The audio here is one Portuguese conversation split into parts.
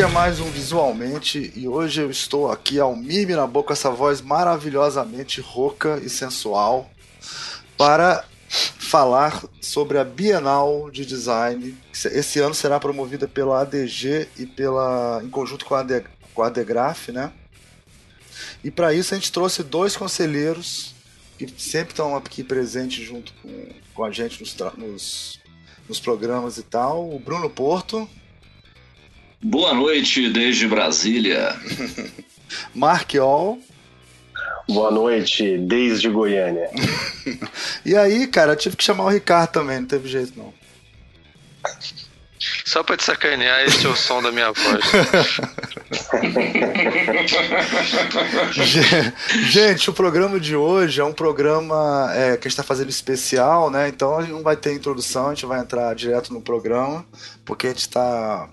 Este é mais um Visualmente e hoje eu estou aqui ao mime na boca, essa voz maravilhosamente rouca e sensual, para falar sobre a Bienal de Design. Esse ano será promovida pela ADG e pela em conjunto com a, AD, com a ADGRAF, né? E para isso a gente trouxe dois conselheiros que sempre estão aqui presentes junto com, com a gente nos, nos, nos programas e tal. O Bruno Porto. Boa noite desde Brasília. Mark All. Boa noite desde Goiânia. e aí, cara, eu tive que chamar o Ricardo também, não teve jeito não. Só pra te sacanear, esse é o som da minha voz. gente, o programa de hoje é um programa é, que a gente está fazendo especial, né? Então a gente não vai ter introdução, a gente vai entrar direto no programa, porque a gente está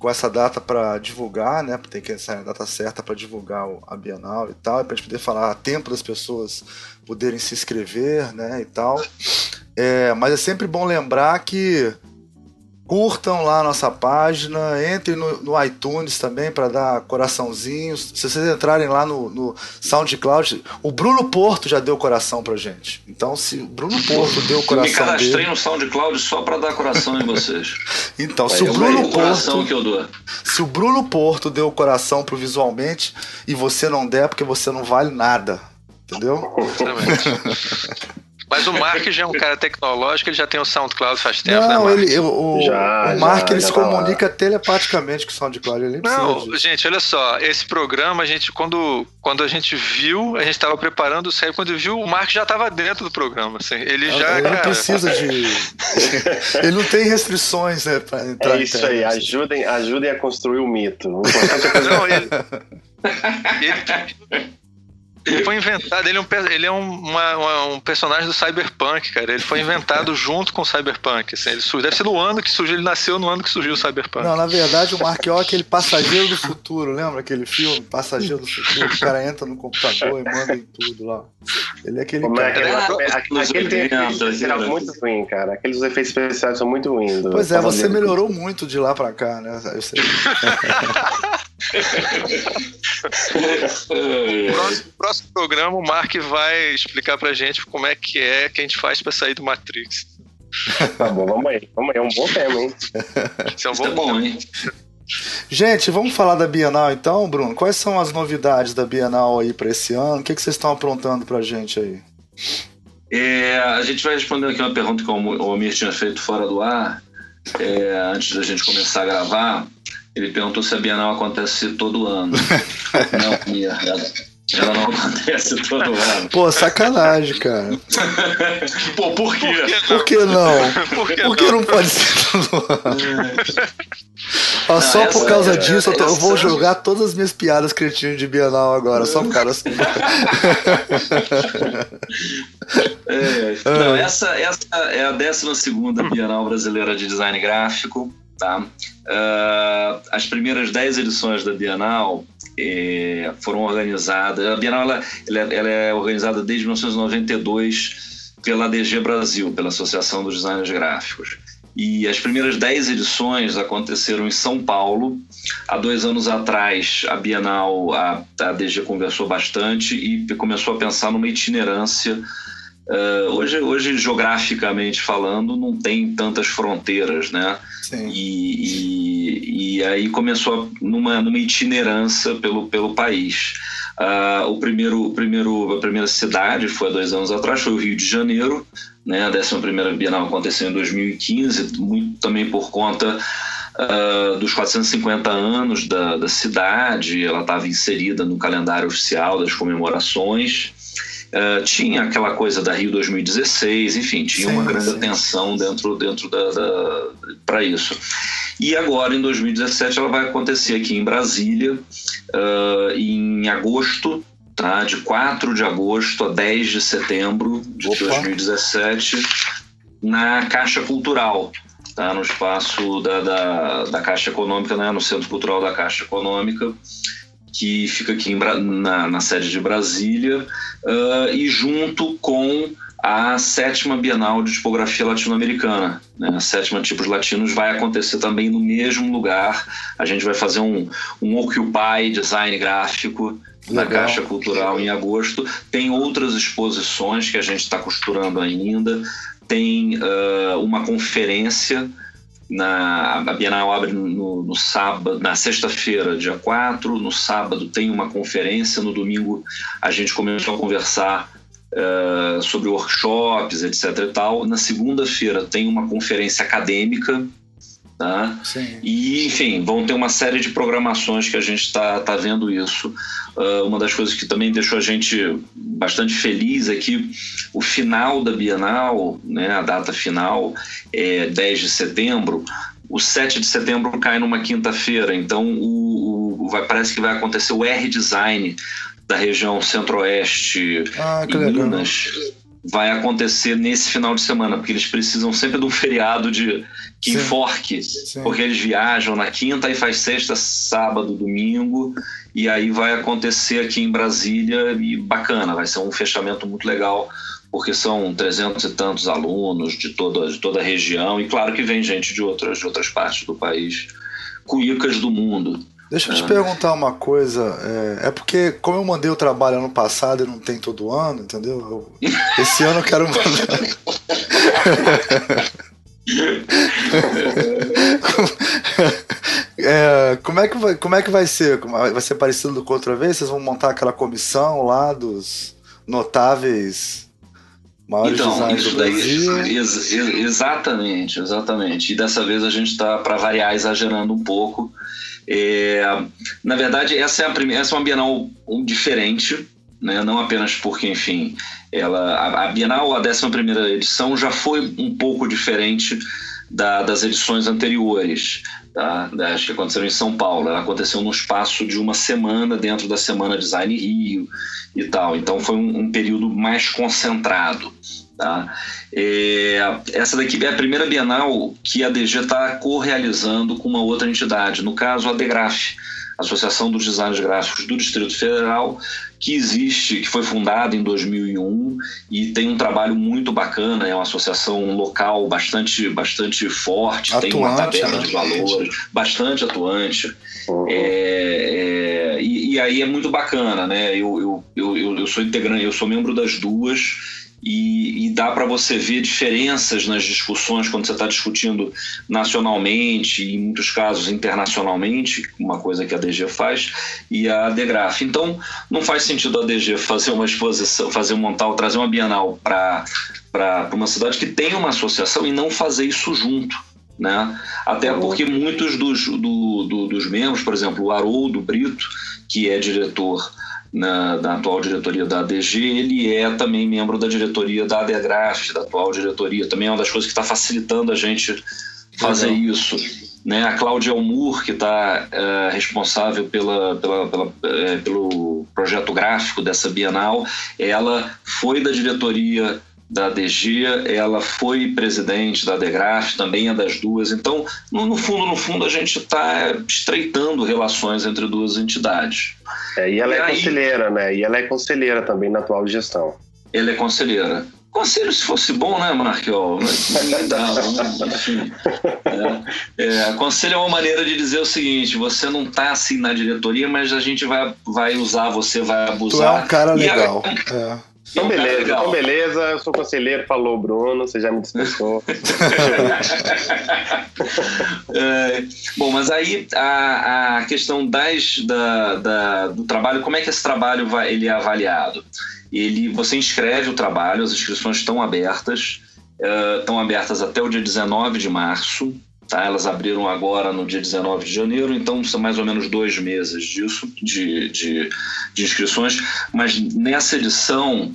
com essa data para divulgar, né? Tem que ser a data certa para divulgar a Bienal e tal, para a gente poder falar a tempo das pessoas poderem se inscrever, né? E tal. É, mas é sempre bom lembrar que curtam lá a nossa página, entrem no, no iTunes também para dar coraçãozinhos. Se vocês entrarem lá no, no, SoundCloud, o Bruno Porto já deu coração pra gente. Então, se o Bruno Porto deu coração. Eu me cadastrei dele... no SoundCloud só para dar coração em vocês. então, se o Bruno Porto. Que eu dou. Se o Bruno Porto deu coração pro visualmente e você não der, porque você não vale nada. Entendeu? Exatamente. Mas o Mark já é um cara tecnológico, ele já tem o SoundCloud faz tempo, não, né, Ele, o, já, o Mark já, ele já se tá comunica lá. telepaticamente com o SoundCloud. Ele não, gente, olha só, esse programa, a gente, quando, quando a gente viu, a gente estava preparando o série, quando viu, o Mark já estava dentro do programa. Assim, ele não, já. Ele cara... não precisa de. ele não tem restrições, né, pra entrar É isso aí, ajudem, ajudem a construir o mito. Não, ele. ele ele foi inventado, ele é, um, ele é uma, uma, um personagem do Cyberpunk, cara. Ele foi inventado junto com o Cyberpunk. Assim, ele surgiu, deve ser no ano que surgiu, ele nasceu no ano que surgiu o Cyberpunk. Não, na verdade, o Mark é aquele passageiro do futuro, lembra aquele filme? Passageiro do futuro, o cara entra no computador e manda em tudo lá. Ele é aquele Como cara. É, aquele, aquele, efeitos especiais muito ruim, cara. Aqueles efeitos especiais são muito ruins. Pois é, você melhorou muito de lá pra cá, né? Eu sei. próximo, próximo programa, o Mark vai explicar pra gente como é que é que a gente faz pra sair do Matrix. Tá bom, vamos aí. Vamos aí, é um bom tema, hein? Isso é um bom, é bom hein? Gente, vamos falar da Bienal então, Bruno? Quais são as novidades da Bienal aí para esse ano? O que, que vocês estão aprontando pra gente aí? É, a gente vai respondendo aqui uma pergunta que o Omir tinha feito fora do ar, é, antes da gente começar a gravar. Ele perguntou se a Bienal acontece todo ano. não, Omir, ela não acontece todo ano. Pô, sacanagem, cara. Pô, por quê? Por que não? Por que, por que não? não? pode ser todo ano? Ó, não, só por causa é, disso, eu, tô, eu, vou jogar todas as minhas piadas cretinas de Bienal agora, só por causa assim. é, não, essa, essa é a 12 Bienal Brasileira de Design Gráfico. Tá? Uh, as primeiras 10 edições da Bienal é, foram organizadas. A Bienal ela, ela, ela, é organizada desde 1992 pela DG Brasil, pela Associação dos Designers Gráficos. E as primeiras 10 edições aconteceram em São Paulo. Há dois anos atrás, a Bienal, a, a DG conversou bastante e começou a pensar numa itinerância Uh, hoje, hoje, geograficamente falando, não tem tantas fronteiras, né? E, e, e, aí começou numa, numa itinerância pelo, pelo país. Uh, o primeiro, o primeiro, a primeira cidade foi há dois anos atrás, foi o Rio de Janeiro. Né? A 11 Bienal aconteceu em 2015, muito também por conta Uh, dos 450 anos da, da cidade, ela estava inserida no calendário oficial das comemorações. Uh, tinha aquela coisa da Rio 2016, enfim, tinha sim, uma grande sim. atenção dentro, dentro da, da para isso. E agora, em 2017, ela vai acontecer aqui em Brasília, uh, em agosto, tá? de 4 de agosto a 10 de setembro de Opa. 2017, na Caixa Cultural, tá? no espaço da, da, da Caixa Econômica, né? no Centro Cultural da Caixa Econômica que fica aqui em, na, na, sede de Brasília, uh, e junto com a sétima Bienal de Tipografia Latino-Americana. Né? A sétima Tipos Latinos vai acontecer também no mesmo lugar. A gente vai fazer um, um Occupy Design Gráfico na Caixa Cultural em agosto. Tem outras exposições que a gente está costurando ainda. Tem uh, uma conferência na, a Bienal abre no, no sábado, na sexta-feira, dia 4, no sábado tem uma conferência, no domingo a gente começou a conversar uh, sobre workshops, etc. e tal. Na segunda-feira tem uma conferência acadêmica Tá? E, enfim, vão ter uma série de programações que a gente está tá vendo isso. Uh, uma das coisas que também deixou a gente bastante feliz é que o final da Bienal, né, a data final é 10 de setembro, o 7 de setembro cai numa quinta-feira, então o, o, vai, parece que vai acontecer o R-Design da região centro-oeste ah, em Minas vai acontecer nesse final de semana, porque eles precisam sempre de um feriado de que enforque, porque eles viajam na quinta e faz sexta, sábado, domingo, e aí vai acontecer aqui em Brasília e bacana, vai ser um fechamento muito legal, porque são trezentos e tantos alunos de toda, de toda a região, e claro que vem gente de outras, de outras partes do país, cuicas do mundo. Deixa eu te perguntar uma coisa. É, é, porque, como eu mandei o trabalho ano passado e não tem todo ano, entendeu? Eu, esse ano eu quero mandar. é, como, é que vai, como é que vai ser? Vai ser parecido com outra vez? Vocês vão montar aquela comissão lá dos notáveis maiores então, isso do? Daí, ex, exatamente, exatamente. E dessa vez a gente está, para variar, exagerando um pouco é, na verdade, essa é, a primeira, essa é uma Bienal diferente, né? não apenas porque, enfim, ela, a, Bienal, a 11 edição, já foi um pouco diferente da, das edições anteriores, tá? acho que aconteceram em São Paulo. Ela aconteceu no espaço de uma semana dentro da Semana Design Rio e tal. Então foi um, um período mais concentrado. Tá? É, essa daqui é a primeira Bienal que a DG está co-realizando com uma outra entidade, no caso a DEGRAF, Associação dos Designers Gráficos do Distrito Federal, que existe, que foi fundada em 2001 e tem um trabalho muito bacana, é uma associação local bastante, bastante forte, atuante, tem uma tabela né? de valores, bastante atuante. Uhum. É, é, e, e, aí é muito bacana, né? Eu, eu, eu, eu sou integrante, eu sou membro das duas e, e dá para você ver diferenças nas discussões quando você está discutindo nacionalmente e, em muitos casos, internacionalmente, uma coisa que a DG faz, e a DEGRAF. Então, não faz sentido a DG fazer uma exposição, fazer montar, trazer uma Bienal para uma cidade que tem uma associação e não fazer isso junto. Né? Até porque muitos dos, do, do, dos membros, por exemplo, o Haroldo Brito, que é diretor na, na, atual diretoria da ADG, ele é também membro da diretoria da ADEGRAF, da atual diretoria. Também é uma das coisas que está facilitando a gente fazer Legal. isso. Né? A Cláudia Almur, que está é, responsável pela, pela, pela é, pelo projeto gráfico dessa Bienal, ela foi da diretoria da DG, ela foi presidente da DEGRAF, também é das duas. Então, no, no fundo, no fundo, a gente está estreitando relações entre duas entidades. É, e ela e é aí, conselheira, né? E ela é conselheira também na atual gestão. Ela é conselheira. Conselho se fosse bom, né, Marquiol? Mas dá, enfim. É, é, conselho é uma maneira de dizer o seguinte: você não está assim na diretoria, mas a gente vai, vai usar, você vai abusar. Tu é um cara legal. A, é. Então, beleza, então beleza, eu sou conselheiro, falou Bruno, você já me dispensou. é, bom, mas aí a, a questão das, da, da, do trabalho, como é que esse trabalho vai, ele é avaliado? Ele, você inscreve o trabalho, as inscrições estão abertas, uh, estão abertas até o dia 19 de março, Tá? Elas abriram agora no dia 19 de janeiro, então são mais ou menos dois meses disso, de, de, de inscrições. Mas nessa edição,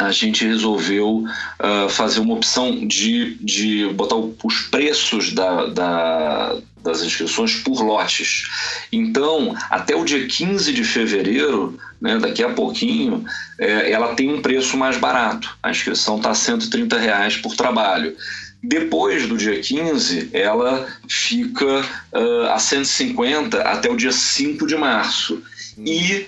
a gente resolveu uh, fazer uma opção de, de botar os preços da, da, das inscrições por lotes. Então, até o dia 15 de fevereiro, né, daqui a pouquinho, é, ela tem um preço mais barato. A inscrição está 130 reais por trabalho. Depois do dia 15, ela fica uh, a 150 até o dia 5 de março. E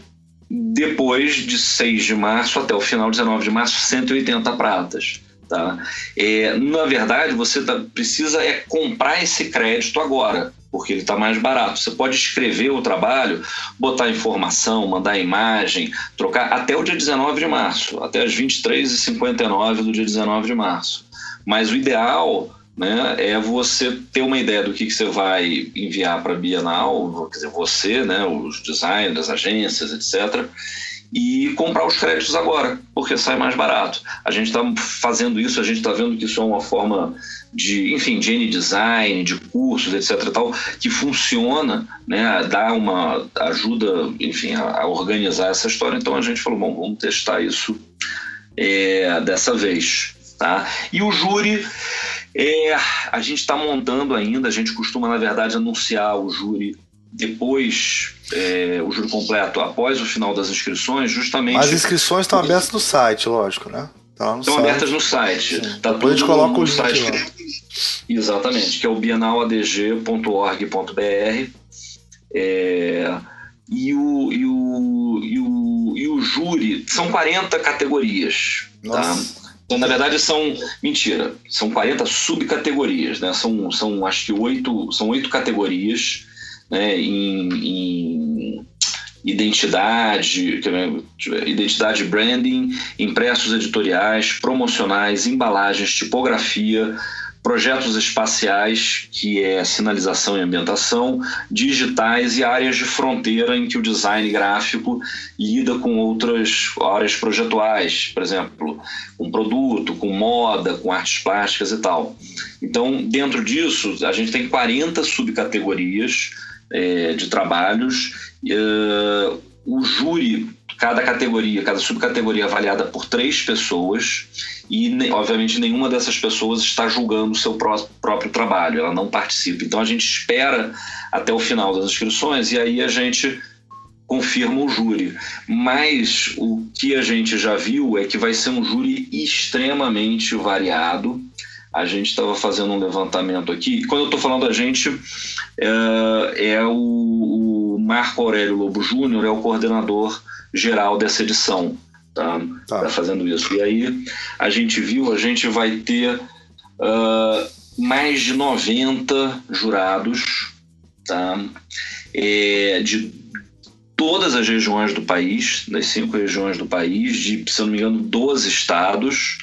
depois de 6 de março até o final, 19 de março, 180 pratas. Tá? É, na verdade, você tá, precisa é comprar esse crédito agora, porque ele está mais barato. Você pode escrever o trabalho, botar informação, mandar imagem, trocar até o dia 19 de março, até as 23h59 do dia 19 de março. Mas o ideal né, é você ter uma ideia do que, que você vai enviar para a Bienal, quer dizer, você, né, os designers, as agências, etc., e comprar os créditos agora, porque sai mais barato. A gente está fazendo isso, a gente está vendo que isso é uma forma de, enfim, de N-design, de cursos, etc. Tal, que funciona, né, dá uma ajuda, enfim, a, a, organizar essa história. Então a gente falou, bom, vamos testar isso é, dessa vez, tá? E o júri é, a gente está montando ainda, a gente costuma, na verdade, anunciar o júri depois é, o júri completo após o final das inscrições, justamente. As inscrições estão abertas no site, lógico, né? Tá estão site. abertas no site. Tá Depois a gente coloca o site. Lá. Exatamente, que é o bienaladg.org.br. É, e, o, e, o, e, o, e o júri são 40 categorias. Tá? Nossa. Tá? Então, na verdade, são. Mentira, são 40 subcategorias, né? São, são acho que oito, são oito categorias né, em, em identidade, identidade branding, impressos editoriais, promocionais, embalagens, tipografia, projetos espaciais, que é sinalização e ambientação, digitais e áreas de fronteira em que o design gráfico lida com outras áreas projetuais, por exemplo, com produto, com moda, com artes plásticas e tal. Então, dentro disso, a gente tem 40 subcategorias é, de trabalhos. Uh, o júri, cada categoria, cada subcategoria é avaliada por três pessoas e, obviamente, nenhuma dessas pessoas está julgando o seu pró próprio trabalho, ela não participa. Então, a gente espera até o final das inscrições e aí a gente confirma o júri. Mas o que a gente já viu é que vai ser um júri extremamente variado a gente estava fazendo um levantamento aqui. Quando eu estou falando a gente, é, é o, o, Marco Aurélio Lobo Júnior, é o coordenador geral dessa edição. Tá? tá. tá fazendo isso. E aí a gente viu, a gente vai ter uh, mais de 90 jurados tá? É, de todas as regiões do país, das cinco regiões do país, de, se eu não me engano, 12 estados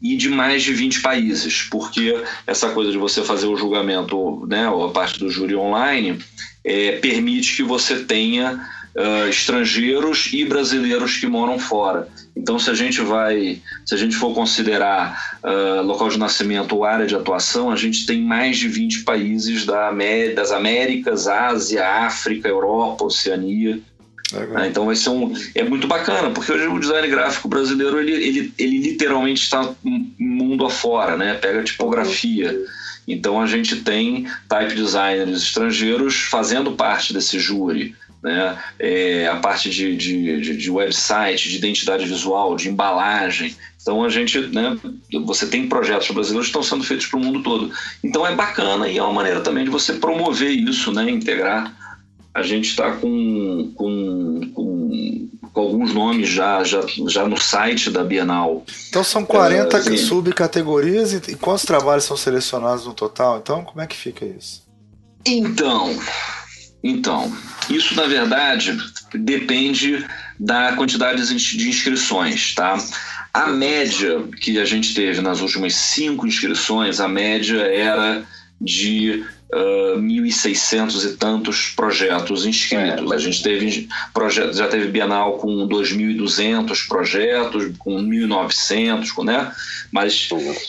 e de mais de 20 países, porque essa coisa de você fazer o julgamento, né, a parte do júri online, é, permite que você tenha uh, estrangeiros e brasileiros que moram fora. Então, se a gente vai, se a gente for considerar uh, local de nascimento ou área de atuação, a gente tem mais de 20 países da, das Américas, Ásia, África, Europa, Oceania. Né? Então vai ser um. É muito bacana, porque hoje o design gráfico brasileiro ele, ele, ele literalmente está mundo afora, né? Pega tipografia. Então a gente tem type designers estrangeiros fazendo parte desse júri. Né? É, a parte de, de, de, website, de identidade visual, de embalagem. Então a gente, né, você tem projetos brasileiros que estão sendo feitos para o mundo todo. Então é bacana e é uma maneira também de você promover isso, né, integrar a gente está com, com, com, com, alguns nomes já, já, já no site da Bienal. Então são 40 é, subcategorias e quantos trabalhos são selecionados no total? Então, como é que fica isso? Então, então, isso na verdade depende da quantidade de inscrições, tá? A média que a gente teve nas últimas cinco inscrições, a média era de uh, ah, 1.600 e tantos projetos inscritos. É, a gente teve projeto, já teve Bienal com 2.200 projetos, com 1.900, né? Mas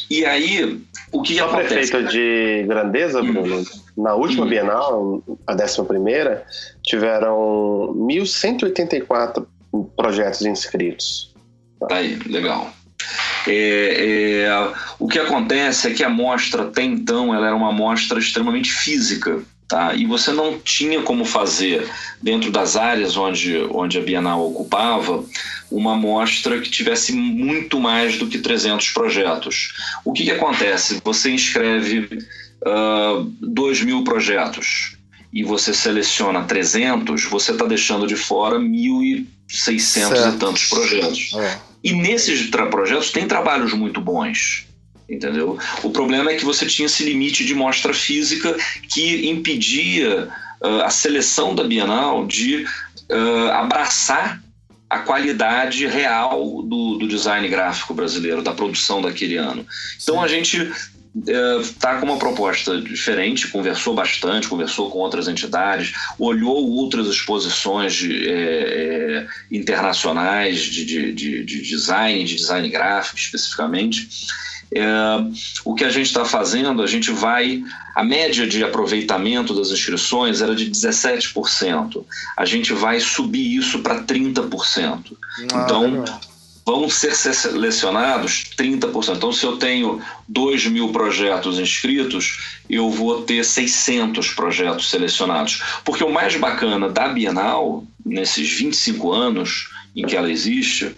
e aí o que, Só acontece? prefeito de grandeza, hum. Bruno. Hum. Na última hum. Bienal, a 11 primeira, tiveram 1.184 projetos inscritos. Tá aí, legal. É, é, o que acontece é que a amostra até então ela era uma amostra extremamente física. Tá? E você não tinha como fazer, dentro das áreas onde, onde a Bienal ocupava, uma amostra que tivesse muito mais do que 300 projetos. O que, que acontece? Você inscreve uh, 2 mil projetos e você seleciona 300, você está deixando de fora mil e 600 certo. e tantos projetos. É. E nesses projetos tem trabalhos muito bons. Entendeu? O problema é que você tinha esse limite de mostra física que impedia uh, a seleção da Bienal de uh, abraçar a qualidade real do, do, design gráfico brasileiro, da produção daquele ano. Então a gente está com uma proposta diferente, conversou bastante, conversou com outras entidades, olhou outras exposições de, é, é, internacionais de, de, de, de design, de design gráfico especificamente. É, o que a gente está fazendo, a gente vai. A média de aproveitamento das inscrições era de 17%. A gente vai subir isso para 30%. Ah, então, legal vão ser selecionados 30%. Então, se eu tenho 2 mil projetos inscritos, eu vou ter 600 projetos selecionados. Porque o mais bacana da Bienal, nesses 25 anos em que ela existe,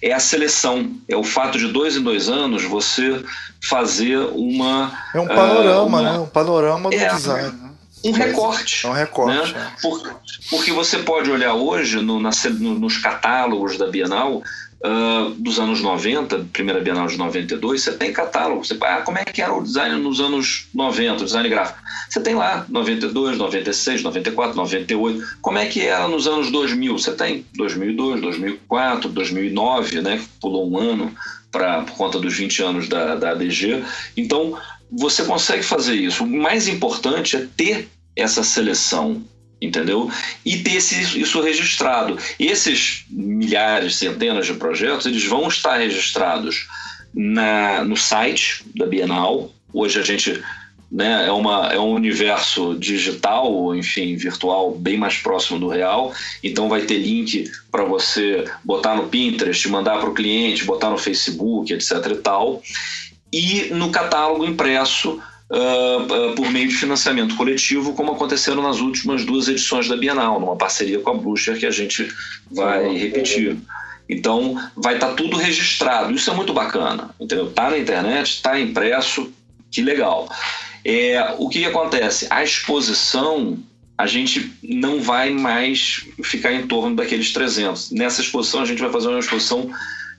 é a seleção. É o fato de dois em dois anos você fazer uma. É um panorama, uh, uma, né? Um panorama do é, design. Né? Um recorte. É um recorte. Né? É. Porque, porque você pode olhar hoje no, na, no, nos catálogos da Bienal, uh, dos anos 90, primeira Bienal de 92, você tem catálogo. Você, ah, como é que era o design nos anos 90, o design gráfico? Você tem lá 92, 96, 94, 98. Como é que era nos anos 2000? Você tem 2002, 2004, 2009, né? Pulou um ano pra, por conta dos 20 anos da, da ADG. Então, você consegue fazer isso. O mais importante é ter essa seleção entendeu? E ter isso registrado. Esses milhares, centenas de projetos, eles vão estar registrados na, no site da Bienal. Hoje a gente né, é, uma, é um universo digital, enfim, virtual, bem mais próximo do real. Então vai ter link para você botar no Pinterest, mandar para o cliente, botar no Facebook, etc. e tal. E no catálogo impresso uh, por meio de financiamento coletivo, como aconteceram nas últimas duas edições da Bienal, numa parceria com a Blucher que a gente vai repetir. Então, vai estar tá tudo registrado. Isso é muito bacana, entendeu? Está na internet, está impresso, que legal. É, o que acontece? A exposição, a gente não vai mais ficar em torno daqueles 300. Nessa exposição, a gente vai fazer uma exposição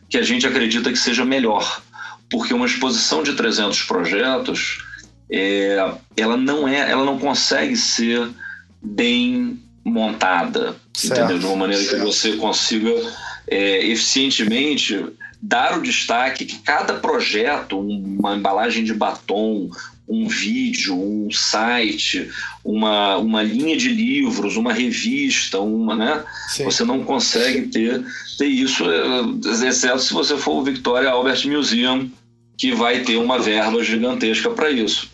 que a gente acredita que seja melhor, porque uma exposição de 300 projetos é, ela não é, ela não consegue ser bem montada, certo, entendeu? De uma maneira certo. que você consiga é, eficientemente dar o destaque que cada projeto, uma embalagem de batom, um vídeo, um site, uma, uma linha de livros, uma revista, uma, né? Você não consegue ter, ter isso, é, exceto se você for o Victoria Albert Museum, que vai ter uma verba gigantesca para isso.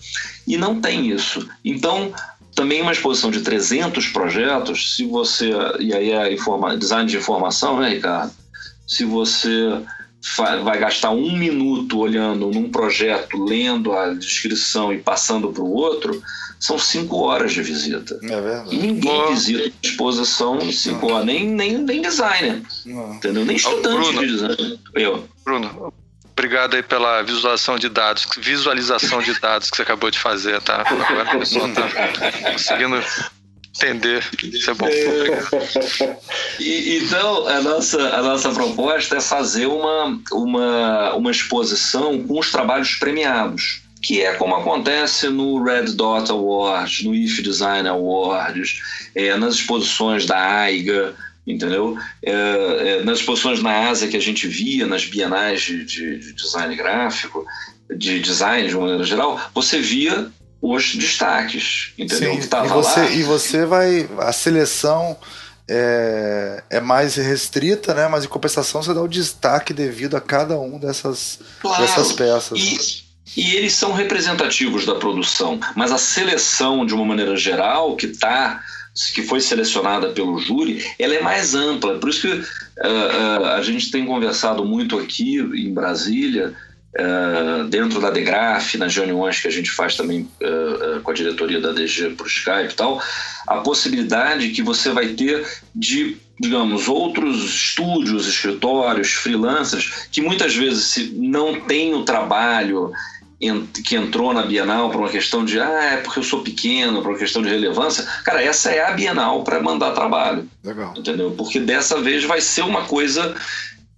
E não tem isso. Então, também uma exposição de 300 projetos, se você. E aí é informa, design de informação, né, Ricardo? Se você vai gastar um minuto olhando num projeto, lendo a descrição e passando para o outro, são cinco horas de visita. É verdade. E ninguém visita a exposição em cinco horas, nem, nem, nem designer. Não. Entendeu? Nem estudante Bruno, de design. Eu. Bruno, Obrigado aí pela visualização de dados, visualização de dados que você acabou de fazer, tá? Agora a pessoa tá conseguindo entender. Isso é bom. E, então, a nossa, a nossa proposta é fazer uma, uma, uma exposição com os trabalhos premiados que é como acontece no Red Dot Awards, no IF Design Awards, é, nas exposições da AIGA, entendeu? É, é, nas exposições na Ásia que a gente via, nas bienais de, de, de, design gráfico, de design de uma maneira geral, você via os destaques, entendeu? Sim, que tava e você, lá. E você vai. A seleção é, é mais restrita, né? Mas em compensação você dá o destaque devido a cada um dessas, claro, dessas peças. E, né? e eles são representativos da produção, mas a seleção, de uma maneira geral, que está que foi selecionada pelo júri, ela é mais ampla. Por isso que uh, uh, a gente tem conversado muito aqui em Brasília, uh, dentro da DEGRAF, nas reuniões que a gente faz também com a diretoria da DG o Skype e tal, a possibilidade que você vai ter de digamos, outros estúdios, escritórios, freelancers, que muitas vezes não têm o trabalho que entrou na Bienal por uma questão de ah, é porque eu sou pequeno, por uma questão de relevância. Cara, essa é a Bienal para mandar trabalho. Legal. Entendeu? Porque dessa vez vai ser uma coisa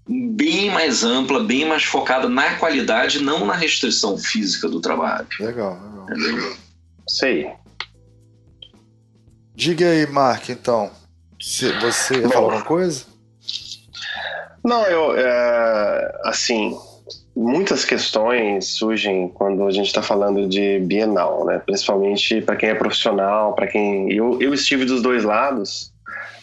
bem mais ampla, bem mais focada na qualidade, não na restrição física do trabalho. Legal, legal. Entendeu? Sei. Diga aí, Mark, então. Se você Bom, alguma coisa? Não, eu. É, assim, muitas questões surgem quando a gente está falando de Bienal, né? Principalmente para quem é profissional, para quem. Eu, eu estive dos dois lados.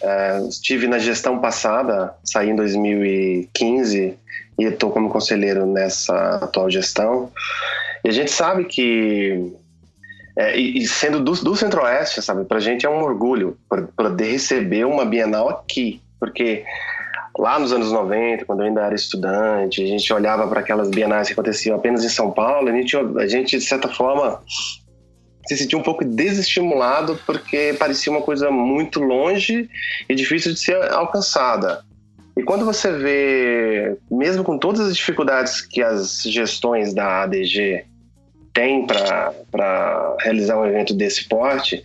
É, estive na gestão passada, saí em 2015 e estou como conselheiro nessa atual gestão. E a gente sabe que é, e, sendo do, do Centro-Oeste, sabe, para a gente é um orgulho poder receber uma Bienal aqui, porque lá nos anos 90, quando eu ainda era estudante, a gente olhava para aquelas bienais que aconteciam apenas em São Paulo, a gente, a gente de certa forma, se sentia um pouco desestimulado porque parecia uma coisa muito longe e difícil de ser alcançada. E quando você vê, mesmo com todas as dificuldades que as gestões da ADG têm para realizar um evento desse porte,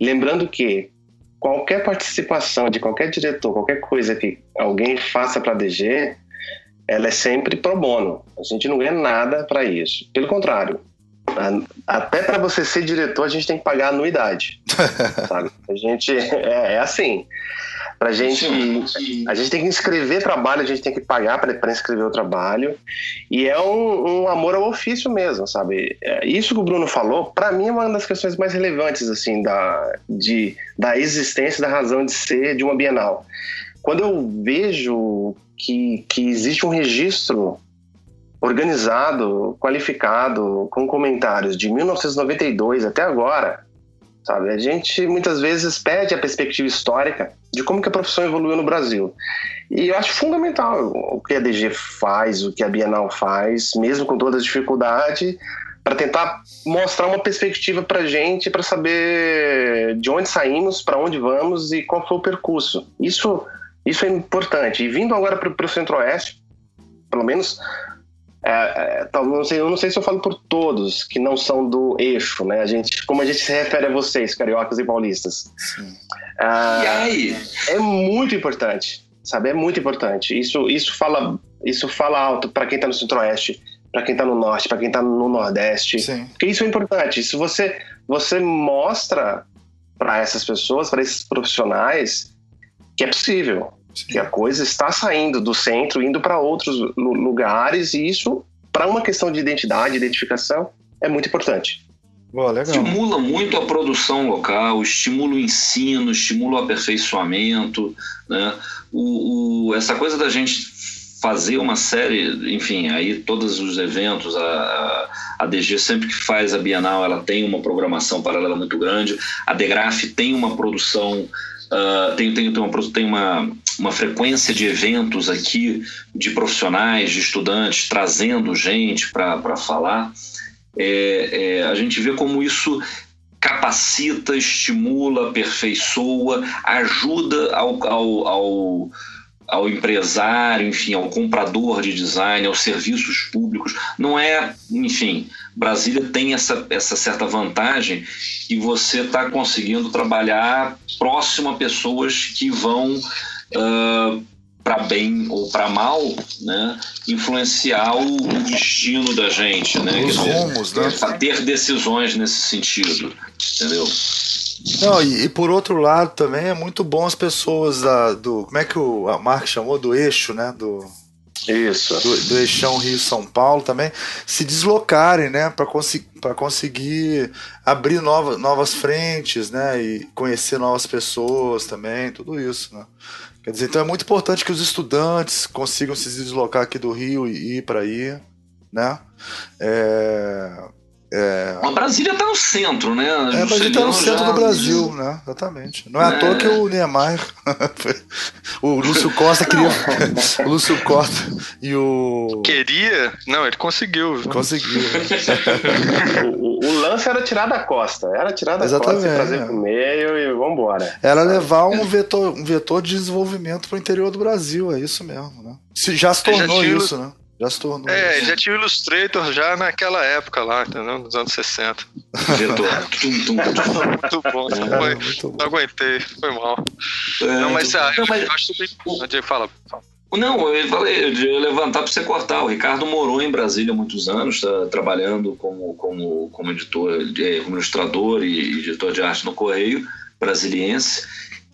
lembrando que qualquer participação de qualquer diretor, qualquer coisa que alguém faça para a DG, ela é sempre pro bono. A gente não ganha nada para isso. Pelo contrário, até para você ser diretor, a gente tem que pagar anuidade. sabe? A gente é, é assim. Pra gente, a gente tem que inscrever trabalho, a gente tem que pagar para inscrever o trabalho. E é um, um, amor ao ofício mesmo, sabe? É, isso que o Bruno falou, para mim é uma das questões mais relevantes, assim, da, de, da existência, da razão de ser de uma Bienal. Quando eu vejo que, que existe um registro organizado, qualificado, com comentários de 1992 até agora, sabe? A gente muitas vezes perde a perspectiva histórica de como que a profissão evoluiu no Brasil. E eu acho fundamental o que a DG faz, o que a Bienal faz, mesmo com toda a dificuldade, para tentar mostrar uma perspectiva para gente, para saber de onde saímos, para onde vamos e qual foi o percurso. Isso, isso é importante. E vindo agora para o Centro-Oeste, pelo menos é, é, não sei, eu não sei se eu falo por todos que não são do eixo, né? A gente, como a gente se refere a vocês, cariocas e paulistas. Ah, e aí? É muito importante, sabe? É muito importante. Isso, isso fala, isso fala alto para quem está no Centro-Oeste, para quem está no Norte, para quem está no Nordeste. Sim. Porque isso é importante. Isso você, você mostra para essas pessoas, para esses profissionais, que é possível que a coisa está saindo do centro, indo para outros lugares, e isso, para uma questão de identidade, identificação, é muito importante. Boa, estimula muito a produção local, estimula o ensino, estimula o aperfeiçoamento. Né? O, o, essa coisa da gente fazer uma série, enfim, aí todos os eventos, a, a DG sempre que faz a Bienal, ela tem uma programação paralela muito grande, a Degraf tem uma produção Uh, tem, tem, tem, uma, tem uma, uma frequência de eventos aqui de profissionais, de estudantes, trazendo gente para falar. É, é, a gente vê como isso capacita, estimula, aperfeiçoa, ajuda ao, ao, ao ao empresário, enfim, ao comprador de design, aos serviços públicos. Não é, enfim, Brasília tem essa, essa certa vantagem e você está conseguindo trabalhar próximo a pessoas que vão uh, para bem ou para mal, né, influenciar o, o, destino da gente, né, Os rumos, né? ter decisões nesse sentido, entendeu? Não, e, e, por outro lado também é muito bom as pessoas da, do. Como é que o Mark chamou? Do eixo, né? Do, Isso. Do, do eixão Rio-São Paulo também se deslocarem, né? Para conseguir, conseguir abrir novas, novas frentes, né? E conhecer novas pessoas também, tudo isso, né? Quer dizer, então é muito importante que os estudantes consigam se deslocar aqui do Rio e ir para aí, né? É, é... A Brasília está no centro, né? É, a Brasília está no centro já... do Brasil, né? Exatamente. Não é, é, à toa que o Niemeyer, o Lúcio Costa queria. o Lúcio Costa e o. Queria? Não, ele conseguiu. Conseguiu. o, o, lance era tirar da costa. Era tirar da Exatamente, costa e trazer é. pro meio e vambora. Era levar um vetor, um vetor de desenvolvimento para o interior do Brasil, é isso mesmo, né? Se, já se tornou já isso, né? Já se tornou. É, já tinha o Illustrator já naquela época lá, entendeu? Nos anos 60. muito bom. É, foi, muito bom. Não aguentei, foi mal. É, não, mas, ah, eu, mas... eu acho que. Diego, fala. Não, eu falei de levantar para você cortar. O Ricardo morou em Brasília há muitos anos, está trabalhando como, como, como editor, como ilustrador e editor de arte no Correio Brasiliense.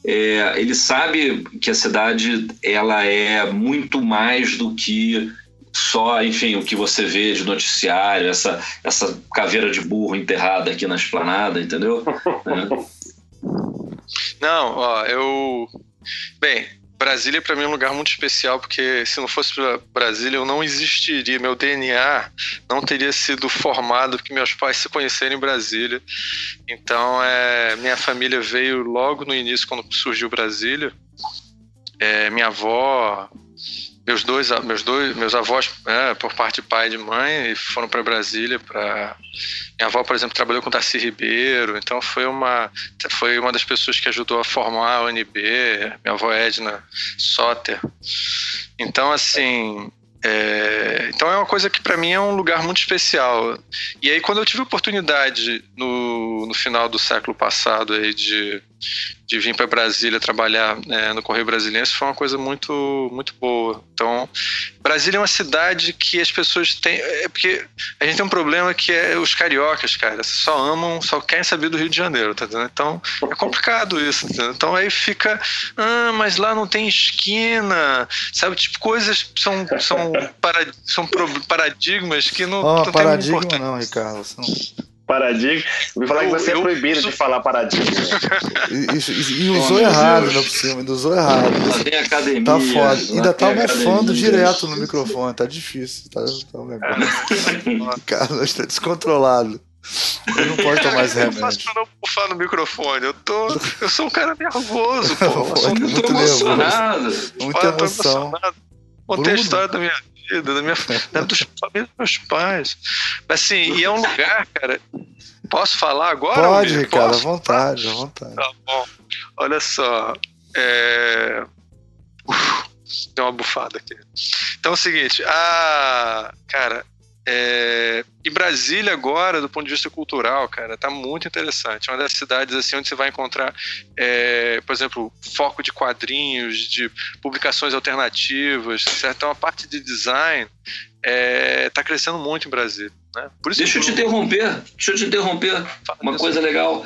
É, ele sabe que a cidade ela é muito mais do que só, enfim, o que você vê de noticiário, essa, essa caveira de burro enterrada aqui na esplanada, entendeu? é. Não, ó, eu. Bem, Brasília para mim é um lugar muito especial porque se não fosse para Brasília eu não existiria, meu DNA não teria sido formado porque meus pais se conheceram em Brasília. Então, é, minha família veio logo no início quando surgiu Brasília. É, minha avó meus dois, meus dois, meus avós, é, por parte de pai e de mãe, foram para Brasília. Para minha avó, por exemplo, trabalhou com Darcy Ribeiro, então foi uma, foi uma das pessoas que ajudou a formar a UNB. Minha avó Edna Soter. Então, assim, é, então é uma coisa que para mim é um lugar muito especial. E aí quando eu tive a oportunidade no, no final do século passado aí de, de vir para Brasília trabalhar é, no Correio Brasiliense foi uma coisa muito muito boa. Então Brasília é uma cidade que as pessoas têm é porque a gente tem um problema que é os cariocas, cara, só amam, só querem saber do Rio de Janeiro, tá entendendo? Então é complicado isso. Tá então aí fica, ah, mas lá não tem esquina, sabe? Tipo coisas são são para, são paradigmas que não, oh, não paradigma tem não, Ricardo. São... Paradigma. Eu falar que você é eu, é proibido de falar paradigma. E, e usou errado, não por cima, usou errado. tem academia. Tá foda. Ainda tá mofando direto no microfone, tá difícil. Tá, tá um negócio. Carlos tá descontrolado. Eu não pode tomar mais remédio. Eu faço pra não bufar no microfone. Eu, tô, eu sou um cara nervoso, pô. Eu sou muito, muito emocionado. Muita emoção. Emocionado. Contei a história da minha vida, da minha da dos, meus pais. Mas assim, e é um lugar, cara. Posso falar agora? Pode, Ricardo, cara, à vontade, à vontade. Tá bom. Olha só. É... Uf, deu uma bufada aqui. Então é o seguinte, a. Cara, é, e Brasília agora, do ponto de vista cultural, cara, tá muito interessante. É uma das cidades assim onde você vai encontrar, é, por exemplo, foco de quadrinhos, de publicações alternativas, certo? Então a parte de design é, tá crescendo muito em Brasília. Né? Deixa eu te interromper, deixa eu te interromper. Uma coisa legal.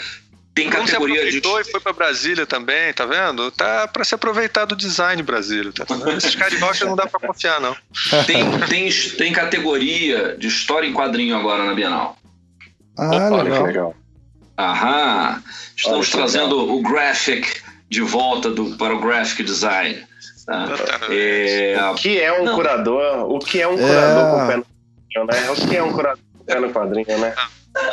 Tem Como categoria aproveitou de... e foi para Brasília também, tá vendo? Tá para se aproveitar do design Brasília, tá vendo? Esses cariocas não dá para confiar, não. Tem, tem, tem categoria de história em quadrinho agora na Bienal. Ah, Opa, legal. legal. Aham. Estamos Olha, trazendo legal. o graphic de volta do, para o graphic design. Tá? É... O que é um não. curador? O que é um curador é... com pé no quadrinho, né? O que é um curador com pé no quadrinho, né?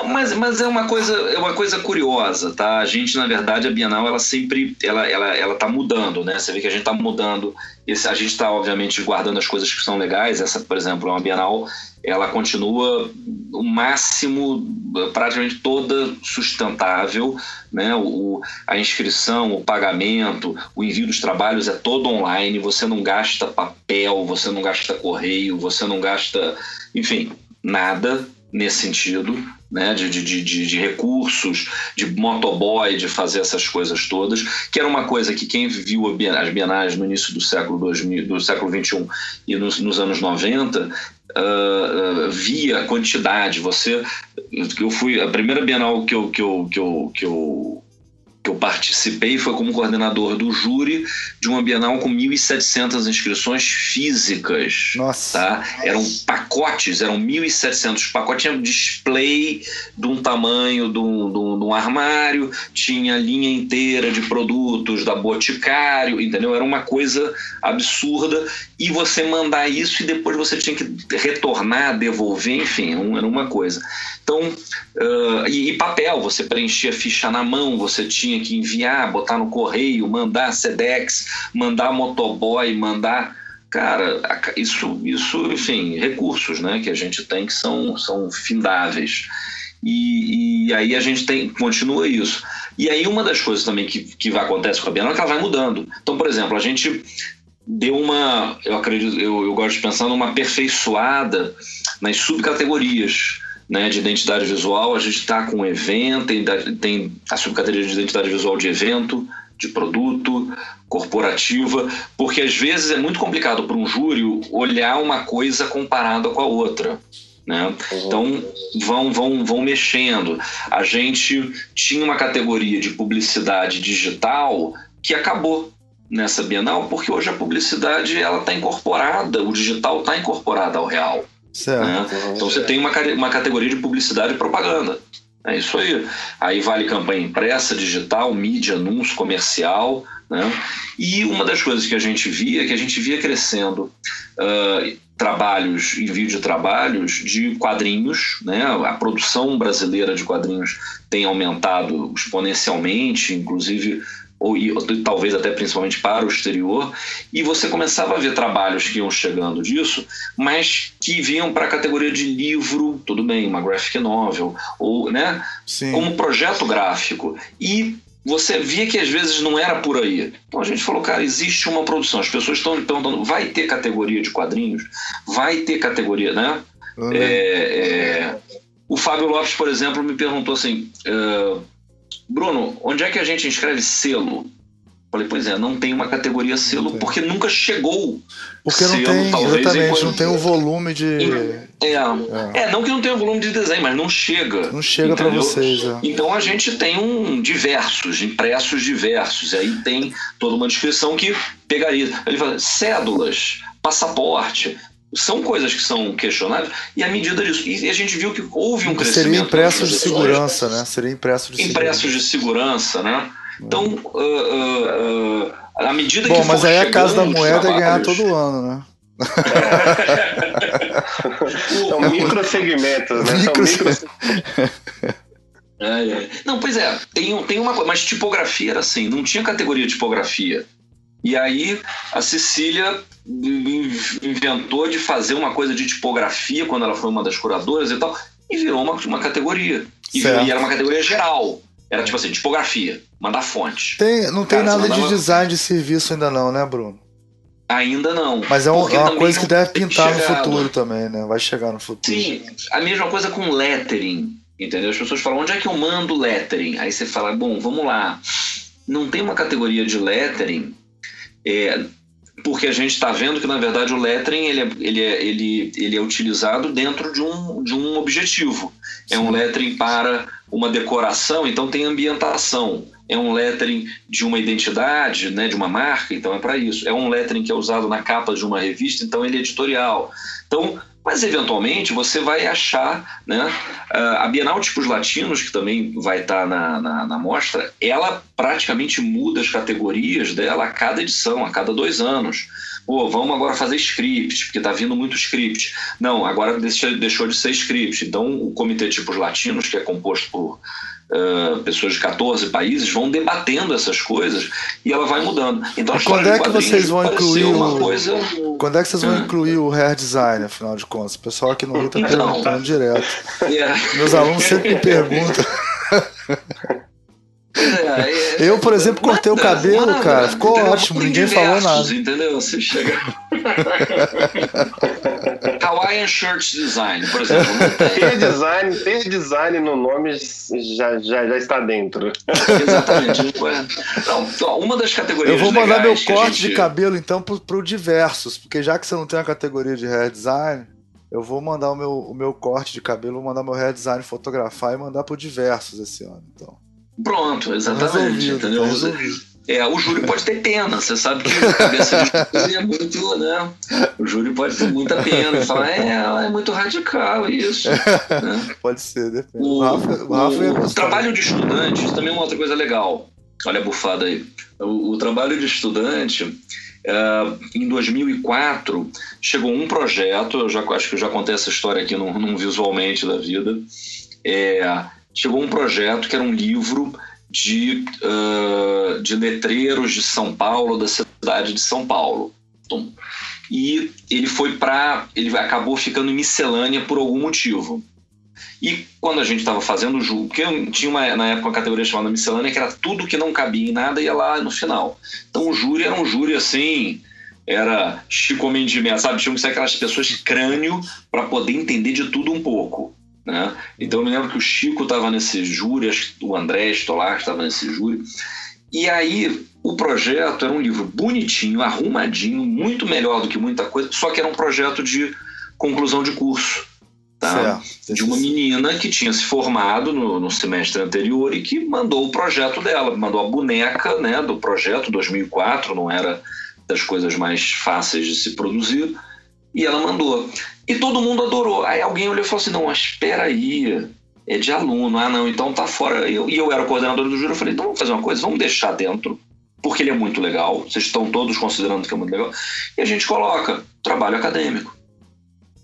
Mas, mas é uma coisa é uma coisa curiosa, tá? A gente na verdade a Bienal ela sempre ela ela ela tá mudando, né? Você vê que a gente está mudando. Esse, a gente está obviamente guardando as coisas que são legais. Essa, por exemplo, é uma Bienal, ela continua o máximo praticamente toda sustentável, né? O, a inscrição, o pagamento, o envio dos trabalhos é todo online. Você não gasta papel, você não gasta correio, você não gasta, enfim, nada nesse sentido né, de, de, de, de, recursos, de motoboy, de fazer essas coisas todas, que era uma coisa que quem viu as bienais no início do século 2000, do século 21 e nos, nos anos 90 uh, uh, via quantidade. Você, eu fui a primeira bienal que eu, que eu, que eu, que eu que eu participei foi como coordenador do júri de uma Bienal com 1.700 inscrições físicas. Nossa. Tá? Eram pacotes, eram 1.700 pacotes. Tinha display de um tamanho de um, de, um, de um, armário, tinha linha inteira de produtos da Boticário, entendeu? Era uma coisa absurda. E você mandar isso e depois você tinha que retornar, devolver, enfim, era uma coisa. Então, uh, e, e papel, você preenchia ficha na mão, você tinha tinha que enviar, botar no correio, mandar SEDEX, mandar motoboy, mandar. Cara, isso, isso, enfim, recursos né, que a gente tem que são, são findáveis. E, e, aí a gente tem continua isso. E aí uma das coisas também que, que acontece com a Bienal é que ela vai mudando. Então, por exemplo, a gente deu uma, eu acredito, eu, eu gosto de pensar numa aperfeiçoada nas subcategorias né, de identidade visual. A gente está com um evento, tem, tem a subcategoria de identidade visual de evento, de produto, corporativa, porque às vezes é muito complicado para um júri olhar uma coisa comparada com a outra. Né? Então vão, vão, vão mexendo. A gente tinha uma categoria de publicidade digital que acabou nessa Bienal, porque hoje a publicidade ela está incorporada, o digital está incorporado ao real. Né? Então você tem uma, uma categoria de publicidade e propaganda. É isso aí. Aí vale campanha impressa, digital, mídia, anúncio, comercial. Né? E uma das coisas que a gente via, que a gente via crescendo uh, trabalhos, envio de trabalhos de quadrinhos, né? A produção brasileira de quadrinhos tem aumentado exponencialmente, inclusive ou, e, talvez até principalmente para o exterior, e você começava a ver trabalhos que iam chegando disso, mas que vinham para a categoria de livro, tudo bem, uma graphic novel, ou, né, Sim. como projeto gráfico. E você via que às vezes não era por aí. Então a gente falou, cara, existe uma produção. As pessoas estão perguntando, vai ter categoria de quadrinhos? Vai ter categoria, né? Uhum. É, é... O Fábio Lopes, por exemplo, me perguntou assim: uh, Bruno, onde é que a gente inscreve selo? Falei, pois é, não tem uma categoria selo porque nunca chegou. Porque não tem, talvez, exatamente, não tem o volume de. É, é, é. não que não tenha o volume de desenho, mas não chega. Não chega para vocês. É. Então a gente tem um diversos, impressos diversos. E aí tem toda uma descrição que pegaria. Ele fala, cédulas, passaporte, são coisas que são questionáveis e à medida disso. E a gente viu que houve um crescimento. Seria impressos de segurança, né? Seria impressos de impressos segurança. de segurança, né? Então, uh, uh, uh, à medida Bom, que mas aí a Casa da Moeda é ganhar todo ano, né? São microsegmentos, né? Micro... São micro... É, é. Não, pois é, tem, tem uma coisa, mas tipografia era assim, não tinha categoria de tipografia. E aí a Cecília inventou de fazer uma coisa de tipografia quando ela foi uma das curadoras e tal, e virou uma, uma categoria. E, virou, e era uma categoria geral. Era tipo assim, tipografia, mandar fonte. Tem, não tem Cara, nada mandava... de design de serviço ainda não, né, Bruno? Ainda não. Mas é, um, é uma coisa que deve pintar no futuro também, né? Vai chegar no futuro. Sim, a mesma coisa com lettering, entendeu? As pessoas falam, onde é que eu mando lettering? Aí você fala, bom, vamos lá. Não tem uma categoria de lettering é, porque a gente está vendo que, na verdade, o lettering ele é, ele é, ele, ele é utilizado dentro de um, de um objetivo. É um lettering para uma decoração, então tem ambientação. É um lettering de uma identidade, né, de uma marca, então é para isso. É um lettering que é usado na capa de uma revista, então ele é editorial. Então, mas eventualmente você vai achar, né? A Bienal Tipos Latinos, que também vai estar na, na, na mostra, ela praticamente muda as categorias dela a cada edição, a cada dois anos. Pô, vamos agora fazer script, porque está vindo muito script. Não, agora deixou de ser script. Então, o Comitê Tipos Latinos, que é composto por uh, pessoas de 14 países vão debatendo essas coisas e ela vai mudando. Então, e quando é que vocês vão incluir o... Coisa... Quando é que vocês vão hum. incluir o hair design, afinal de contas? O pessoal aqui no Rio está então, perguntando direto. Yeah. Meus alunos sempre me perguntam. É, é, eu, por exemplo, cortei o cabelo, cara. Ficou ótimo, ninguém falou nada. Entendeu? Você chega. Hawaiian Shirt Design, por exemplo. Ter design, ter design no nome já, já, já está dentro. Exatamente. Não, uma das categorias. Eu vou mandar meu corte gente... de cabelo, então, para o diversos, porque já que você não tem a categoria de hair design. Eu vou mandar o meu, o meu corte de cabelo, vou mandar meu hair design fotografar e mandar pro diversos esse ano, então. Pronto, exatamente. entendeu? É, o júri pode ter pena, você sabe que a cabeça júri é muito, né? O júri pode ter muita pena, falar, é, é muito radical isso. Né? Pode ser, depende. O, Rafa, o, o trabalho de estudante também é uma outra coisa legal. Olha a bufada aí. O, o trabalho de estudante, uh, em 2004, chegou um projeto, eu já acho que eu já contei essa história aqui num, num visualmente da vida. É, chegou um projeto que era um livro de, uh, de letreiros de São Paulo, da cidade de São Paulo. Então, e ele foi para. Ele acabou ficando em miscelânea por algum motivo. E quando a gente estava fazendo o júri, porque tinha uma, na época uma categoria chamada miscelânea, que era tudo que não cabia em nada ia lá no final. Então o júri era um júri assim. era Chico Mendes sabe? Tinham que ser aquelas pessoas crânio para poder entender de tudo um pouco. Né? Então eu me lembro que o Chico estava nesse júri, o André Stolar estava nesse júri. E aí o projeto era um livro bonitinho, arrumadinho, muito melhor do que muita coisa, só que era um projeto de conclusão de curso. Tá? De uma menina que tinha se formado no, no, semestre anterior e que mandou o projeto dela, mandou a boneca né, do projeto 2004, não era das coisas mais fáceis de se produzir, e ela mandou. E todo mundo adorou. Aí alguém olhou e falou assim: não, mas espera aí, é de aluno, ah não, então tá fora. E eu, eu era coordenador do júri, eu falei: então vamos fazer uma coisa, vamos deixar dentro, porque ele é muito legal, vocês estão todos considerando que é muito legal, e a gente coloca trabalho acadêmico.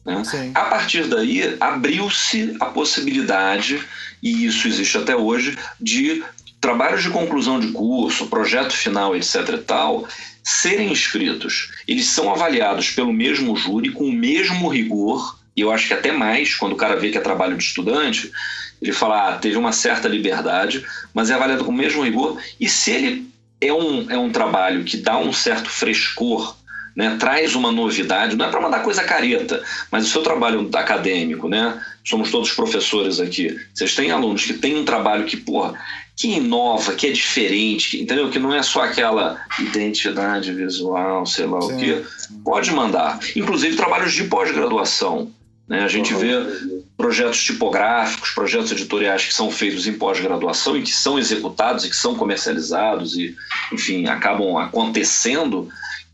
Né? A partir daí, abriu-se a possibilidade, e isso existe até hoje, de trabalhos de conclusão de curso, projeto final, etc. e tal, serem inscritos. Eles são avaliados pelo mesmo júri, com o mesmo rigor, e eu acho que até mais, quando o cara vê que é trabalho de estudante, ele fala, ah, teve uma certa liberdade, mas é avaliado com o mesmo rigor, e se ele é um, é um trabalho que dá um certo frescor né, traz uma novidade, não é para mandar coisa careta, mas o seu trabalho acadêmico, né? Somos todos professores aqui. Vocês têm alunos que têm um trabalho que, porra, que inova, que é diferente, entendeu? Que não é só aquela identidade visual, sei lá Sim. o quê. Pode mandar. Inclusive trabalhos de pós-graduação. Né? A gente uhum. vê projetos tipográficos, projetos editoriais que são feitos em pós-graduação e que são executados e que são comercializados e, enfim, acabam acontecendo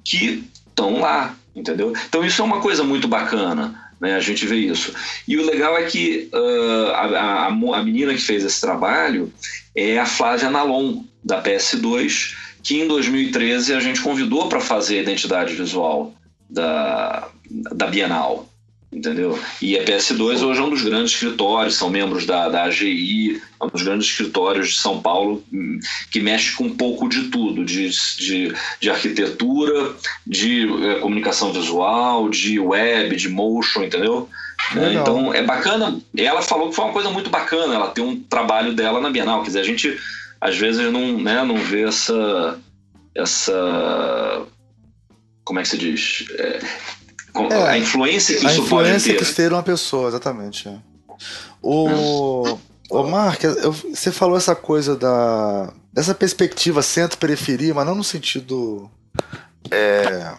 que estão lá, entendeu? Então isso é uma coisa muito bacana. Né, a gente vê isso. E o legal é que uh, a, a, a, menina que fez esse trabalho é a Flávia Nalon, da PS2, que em 2013 a gente convidou para fazer a identidade visual da, da Bienal entendeu? E a PS2 hoje é um dos grandes escritórios, são membros da, da AGI, é um dos grandes escritórios de São Paulo hum, que mexe com um pouco de tudo, de, de, de arquitetura, de é, comunicação visual, de web, de motion, entendeu? É, então é bacana. Ela falou que foi uma coisa muito bacana, ela tem um trabalho dela na Bienal, quer dizer, a gente às vezes não, né, não vê essa essa como é que se diz? É, é, a influência que a isso influência pode ter. que ter uma pessoa, exatamente. É. O, o Mark, eu, você falou essa coisa da dessa perspectiva centro-periferia, mas não no sentido é,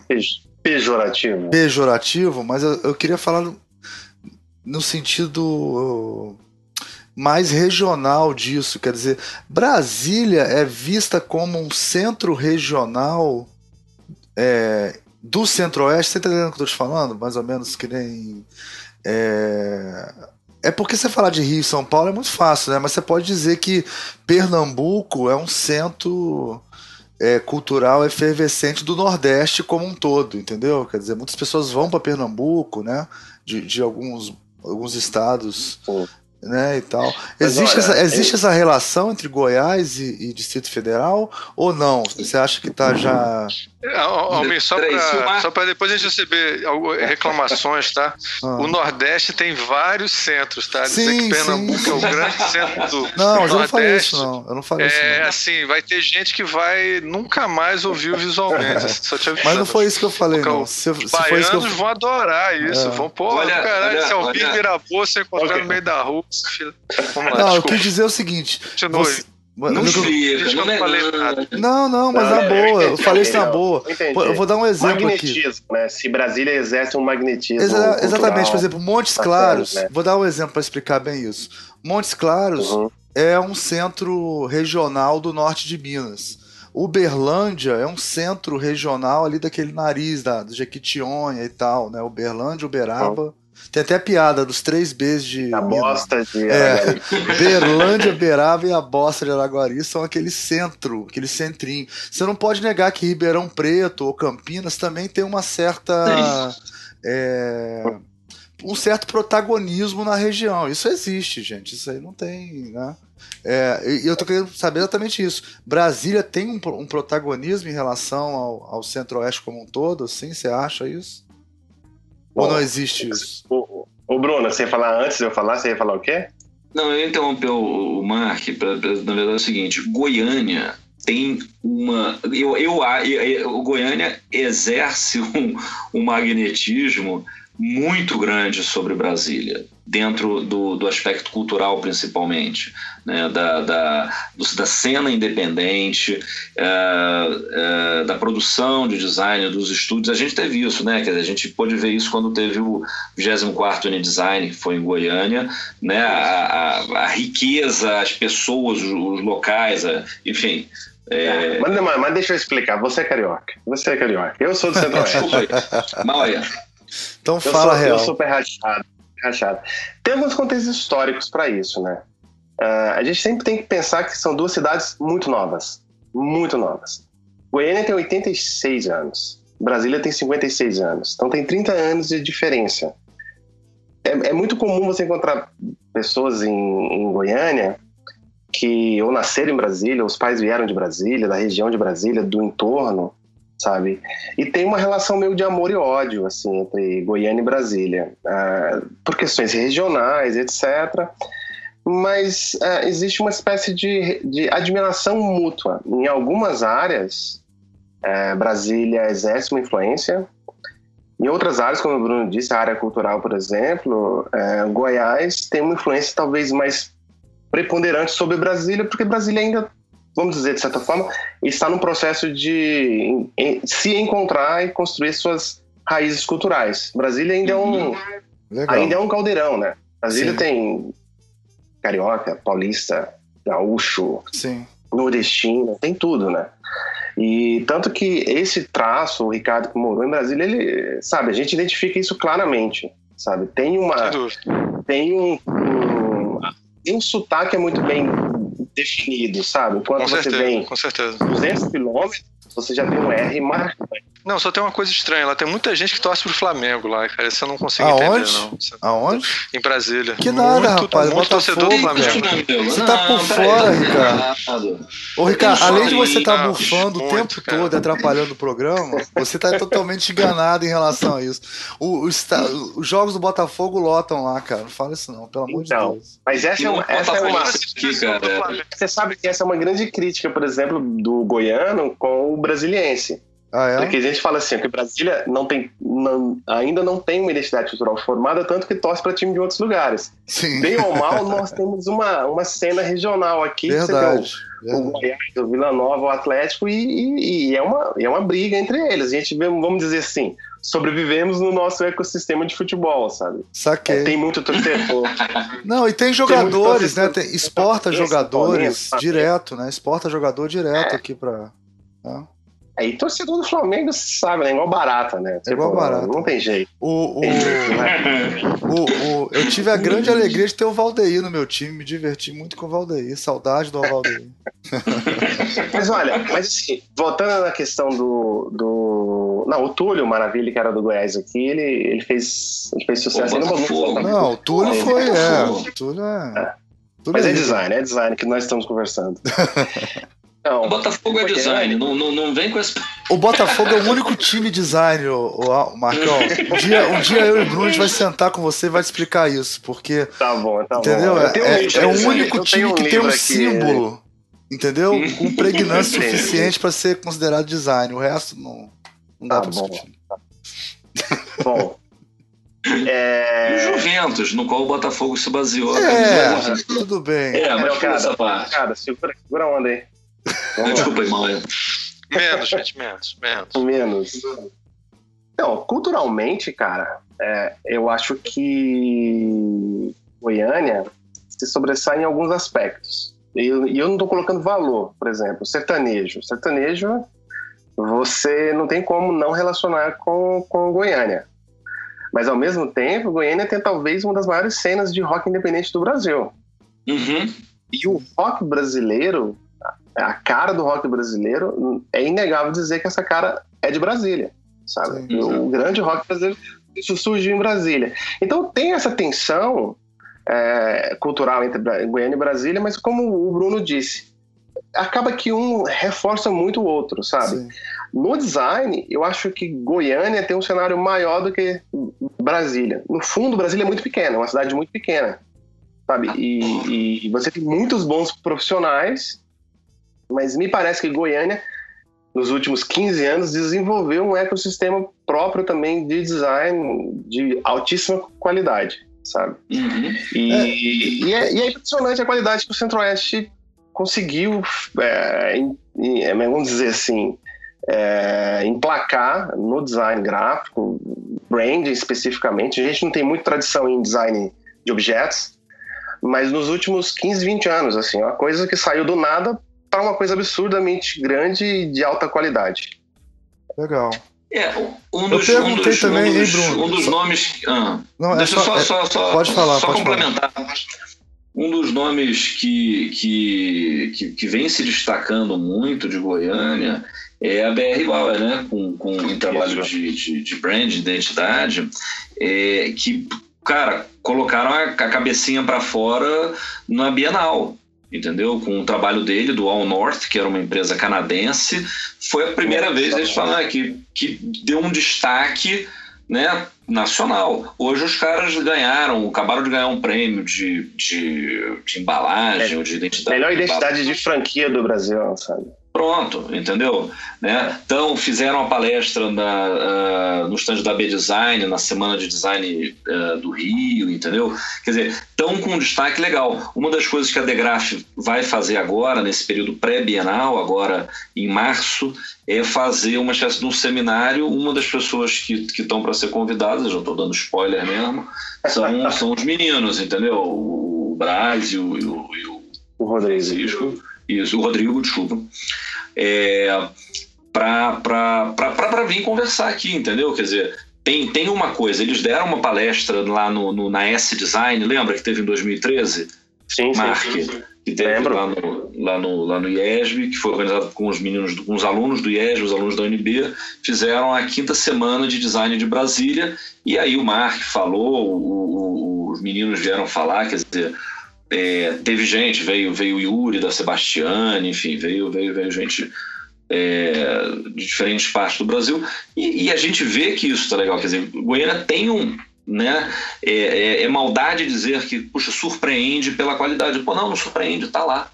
pejorativo. Pejorativo, mas eu, eu queria falar no, no sentido mais regional disso, quer dizer, Brasília é vista como um centro regional é, do centro-oeste, você tá entendendo o que eu tô te falando? Mais ou menos que nem. É, é porque você falar de Rio e São Paulo é muito fácil, né? Mas você pode dizer que Pernambuco é um centro é, cultural efervescente do Nordeste como um todo, entendeu? Quer dizer, muitas pessoas vão para Pernambuco, né? De, de alguns, alguns estados né, e tal. existe, olha, essa, existe essa relação entre Goiás e, e, Distrito Federal ou não? Você acha que está já. Almir, só para só para depois a gente receber reclamações, tá? Ah. O Nordeste tem vários centros, tá? Dizer sim, que Pernambuco sim. é o grande centro do não, Nordeste. Eu não falei isso, não. Eu não falei é, isso. É assim, vai ter gente que vai nunca mais ouvir visualmente. Mas não foi isso que eu falei, não. Se, se baianos eu... vão adorar isso. É. Vão, pô, olha, caralho, olha, se virar bolsa e encontrar okay. no meio da rua, Vamos lá, não, eu quis dizer o seguinte. Você, não não, não falei nada. Não, não, mas não, na boa, eu falei isso na boa. Eu vou dar um exemplo magnetismo, aqui. né? Se Brasília exerce um magnetismo. Exa exatamente, por exemplo, Montes Claros. né? Vou dar um exemplo para explicar bem isso. Montes Claros uhum. é um centro regional do norte de Minas. Uberlândia é um centro regional ali daquele nariz da, do Jequitinhonha e tal, né? Uberlândia, Uberaba. Uhum. Tem até a piada dos três Bs de. A bosta de é, Berlândia, Beraba e a bosta de Araguari são aquele centro, aquele centrinho. Você não pode negar que Ribeirão Preto ou Campinas também tem uma certa. É, um certo protagonismo na região. Isso existe, gente. Isso aí não tem. Né? É, e eu tô querendo saber exatamente isso. Brasília tem um, um protagonismo em relação ao, ao centro-oeste como um todo, assim? Você acha isso? Ou não existe isso? O, o Bruno, você ia falar antes de eu falar, você ia falar o quê? Não, eu interrompi o, o Mark, pra, pra, na verdade é o seguinte: Goiânia tem uma. Eu, eu, eu, o Goiânia exerce um, um magnetismo muito grande sobre Brasília, dentro do, do aspecto cultural principalmente, né? da, da, da cena independente, uh, uh, da produção de design, dos estúdios. A gente teve isso, né? Dizer, a gente pôde ver isso quando teve o 24º Unidesign, que foi em Goiânia, né? a, a, a riqueza, as pessoas, os, os locais, a, enfim... É... Mas, mas, deixa eu explicar, você é carioca. Você é carioca. Eu sou do Centro-Oeste. Desculpa aí. Então fala eu sou, real. Eu sou super rachado, rachado. Tem alguns contextos históricos para isso, né? Uh, a gente sempre tem que pensar que são duas cidades muito novas. Muito novas. Goiânia tem 86 anos. Brasília tem 56 anos. Então tem 30 anos de diferença. É, é muito comum você encontrar pessoas em, em Goiânia que ou nasceram em Brasília, os pais vieram de Brasília, da região de Brasília, do entorno, sabe? E tem uma relação meio de amor e ódio, assim, entre Goiânia e Brasília, uh, por questões regionais, etc. Mas uh, existe uma espécie de, de admiração mútua. Em algumas áreas, uh, Brasília exerce uma influência. Em outras áreas, como o Bruno disse, a área cultural, por exemplo, Goiás tem uma influência talvez mais preponderante sobre Brasília, porque Brasília ainda vamos dizer, de certa forma, está no processo de se encontrar e construir suas raízes culturais. Brasília ainda é um, uhum. Legal. ainda é um caldeirão, né? Brasília Sim. tem carioca, paulista, gaúcho, Sim. nordestino, tem tudo, né? E tanto que esse traço, o Ricardo que morou em Brasília, ele, sabe, a gente identifica isso claramente, sabe? Tem uma tem um, um tem um sotaque que é muito bem definido, sabe? Quando com você certeza, vem com certeza. 200 quilômetros, você já tem um R marcante. Não, só tem uma coisa estranha. Lá tem muita gente que torce pro Flamengo lá, cara. Isso eu não consigo Aonde? entender, não. Aonde? Em Brasília. Que nada, muito, rapaz. Muito torcedor do Flamengo. Você tá por fora, Ricardo. Ô, Ricardo, além de você estar tá bufando o tempo cara. todo atrapalhando o programa, você tá totalmente enganado em relação a isso. O, o, os jogos do Botafogo lotam lá, cara. Não fala isso não, pelo amor então, de Deus. Mas essa é uma. Essa é uma você sabe que essa é uma grande crítica, por exemplo, do goiano com o brasiliense. Ah, é? Porque a gente fala assim, que Brasília não tem, não, ainda não tem uma identidade cultural formada, tanto que torce para time de outros lugares. Sim. Bem ou mal, nós temos uma, uma cena regional aqui. Verdade. o, o Goiás, o Vila Nova, o Atlético, e, e, e, é, uma, é uma briga entre eles. A gente vamos dizer assim, sobrevivemos no nosso ecossistema de futebol, sabe? Saquei. É, tem muito torcedor. Não, e tem jogadores, tem né? Tem, exporta jogadores direto, né? Exporta jogador direto é. aqui para. Né? Aí torcedor do Flamengo sabe, né? Igual barata, né? Tipo, igual barata. Não tem jeito. O, o, tem jeito né? o, o, eu tive a grande alegria de ter o Valdeir no meu time, me diverti muito com o Valdeir. Saudade do Valdeir. mas olha, mas assim, voltando na questão do. do... Não, o Túlio Maravilha, que era do Goiás aqui, ele, ele, fez, ele fez sucesso. Ele não, não, o Túlio foi. É, o Túlio é. é. Mas é, é design, é design que nós estamos conversando. Não, o Botafogo é design, não, não, não vem com esse. O Botafogo é o único time design, o, o Marcão. Um dia, um dia eu e o Bruno a gente vai sentar com você e vai te explicar isso, porque. Tá bom, tá entendeu? bom. É, é, é o único time um que tem um aqui, símbolo, entendeu? Com pregnância suficiente para ser considerado design. O resto não, não dá tá pra discutir. Bom. É... E o Juventus, no qual o Botafogo se baseou. É, tudo bem. É, mas cara, essa parte. Cara, segura, segura a onda aí. Desculpa, irmão. Menos, gente, menos, menos. Menos. Então, culturalmente, cara, é, eu acho que Goiânia se sobressai em alguns aspectos. E eu, eu não estou colocando valor, por exemplo, sertanejo. Sertanejo, você não tem como não relacionar com, com Goiânia. Mas, ao mesmo tempo, Goiânia tem talvez uma das maiores cenas de rock independente do Brasil. Uhum. E o rock brasileiro a cara do rock brasileiro, é inegável dizer que essa cara é de Brasília, sabe? Sim, o grande rock brasileiro isso surgiu em Brasília. Então tem essa tensão é, cultural entre Goiânia e Brasília, mas como o Bruno disse, acaba que um reforça muito o outro, sabe? Sim. No design, eu acho que Goiânia tem um cenário maior do que Brasília. No fundo, Brasília é muito pequena, é uma cidade muito pequena, sabe? E, e você tem muitos bons profissionais mas me parece que Goiânia, nos últimos 15 anos, desenvolveu um ecossistema próprio também de design de altíssima qualidade, sabe? Uhum. E, é. E, é, e, é, impressionante a qualidade que o Centro-Oeste conseguiu, é, em, em, é, vamos dizer assim, é, emplacar no design gráfico, branding especificamente. A gente não tem muita tradição em design de objetos, mas nos últimos 15, 20 anos, assim, uma coisa que saiu do nada para uma coisa absurdamente grande e de alta qualidade. Legal. É, um dos, eu perguntei um dos, também, um dos, Bruno, um dos nomes. Ah, não, é deixa é só, só, só, pode falar, só pode complementar. Falar. Um dos nomes que, que, que, que, vem se destacando muito de Goiânia é a BR Bauer, né? Com, com um trabalho de, de, de brand, de identidade, é, que, cara, colocaram a, a cabecinha para fora na Bienal entendeu? Com o trabalho dele, do All North, que era uma empresa canadense, foi a primeira vez eles falaram que, que deu um destaque né, nacional. Hoje os caras ganharam, acabaram de ganhar um prêmio de, de, de embalagem é, ou de identidade. Melhor identidade de franquia do Brasil, sabe? Pronto, entendeu? Né? Então, fizeram uma palestra na, uh, no stand da B-Design, na Semana de Design uh, do Rio, entendeu? Quer dizer, estão com um destaque legal. Uma das coisas que a Degraf vai fazer agora, nesse período pré-bienal, agora em março, é fazer uma espécie de um seminário. Uma das pessoas que estão para ser convidadas, já estou dando spoiler mesmo, são, são os meninos, entendeu? O Braz e o, e o, e o, o Rodrigo. Isso, o Rodrigo, desculpa. É, para vir conversar aqui, entendeu? Quer dizer, tem, tem uma coisa, eles deram uma palestra lá no, no na S-Design, lembra que teve em 2013? Sim, Mark, sim, sim. Que teve Lembro. lá no, lá, no, lá no IESB, que foi organizado com os meninos, com os alunos do IESB, os alunos da UNB, fizeram a quinta semana de design de Brasília, e aí o Mark falou, o, o, os meninos vieram falar, quer dizer, é, teve gente, veio, veio o Yuri da Sebastiani, enfim, veio, veio, veio gente é, de diferentes partes do Brasil. E, e, a gente vê que isso está legal. Quer dizer, Goiânia tem um. Né, é, é, é, maldade dizer que, puxa, surpreende pela qualidade. Pô, não, não surpreende, está lá.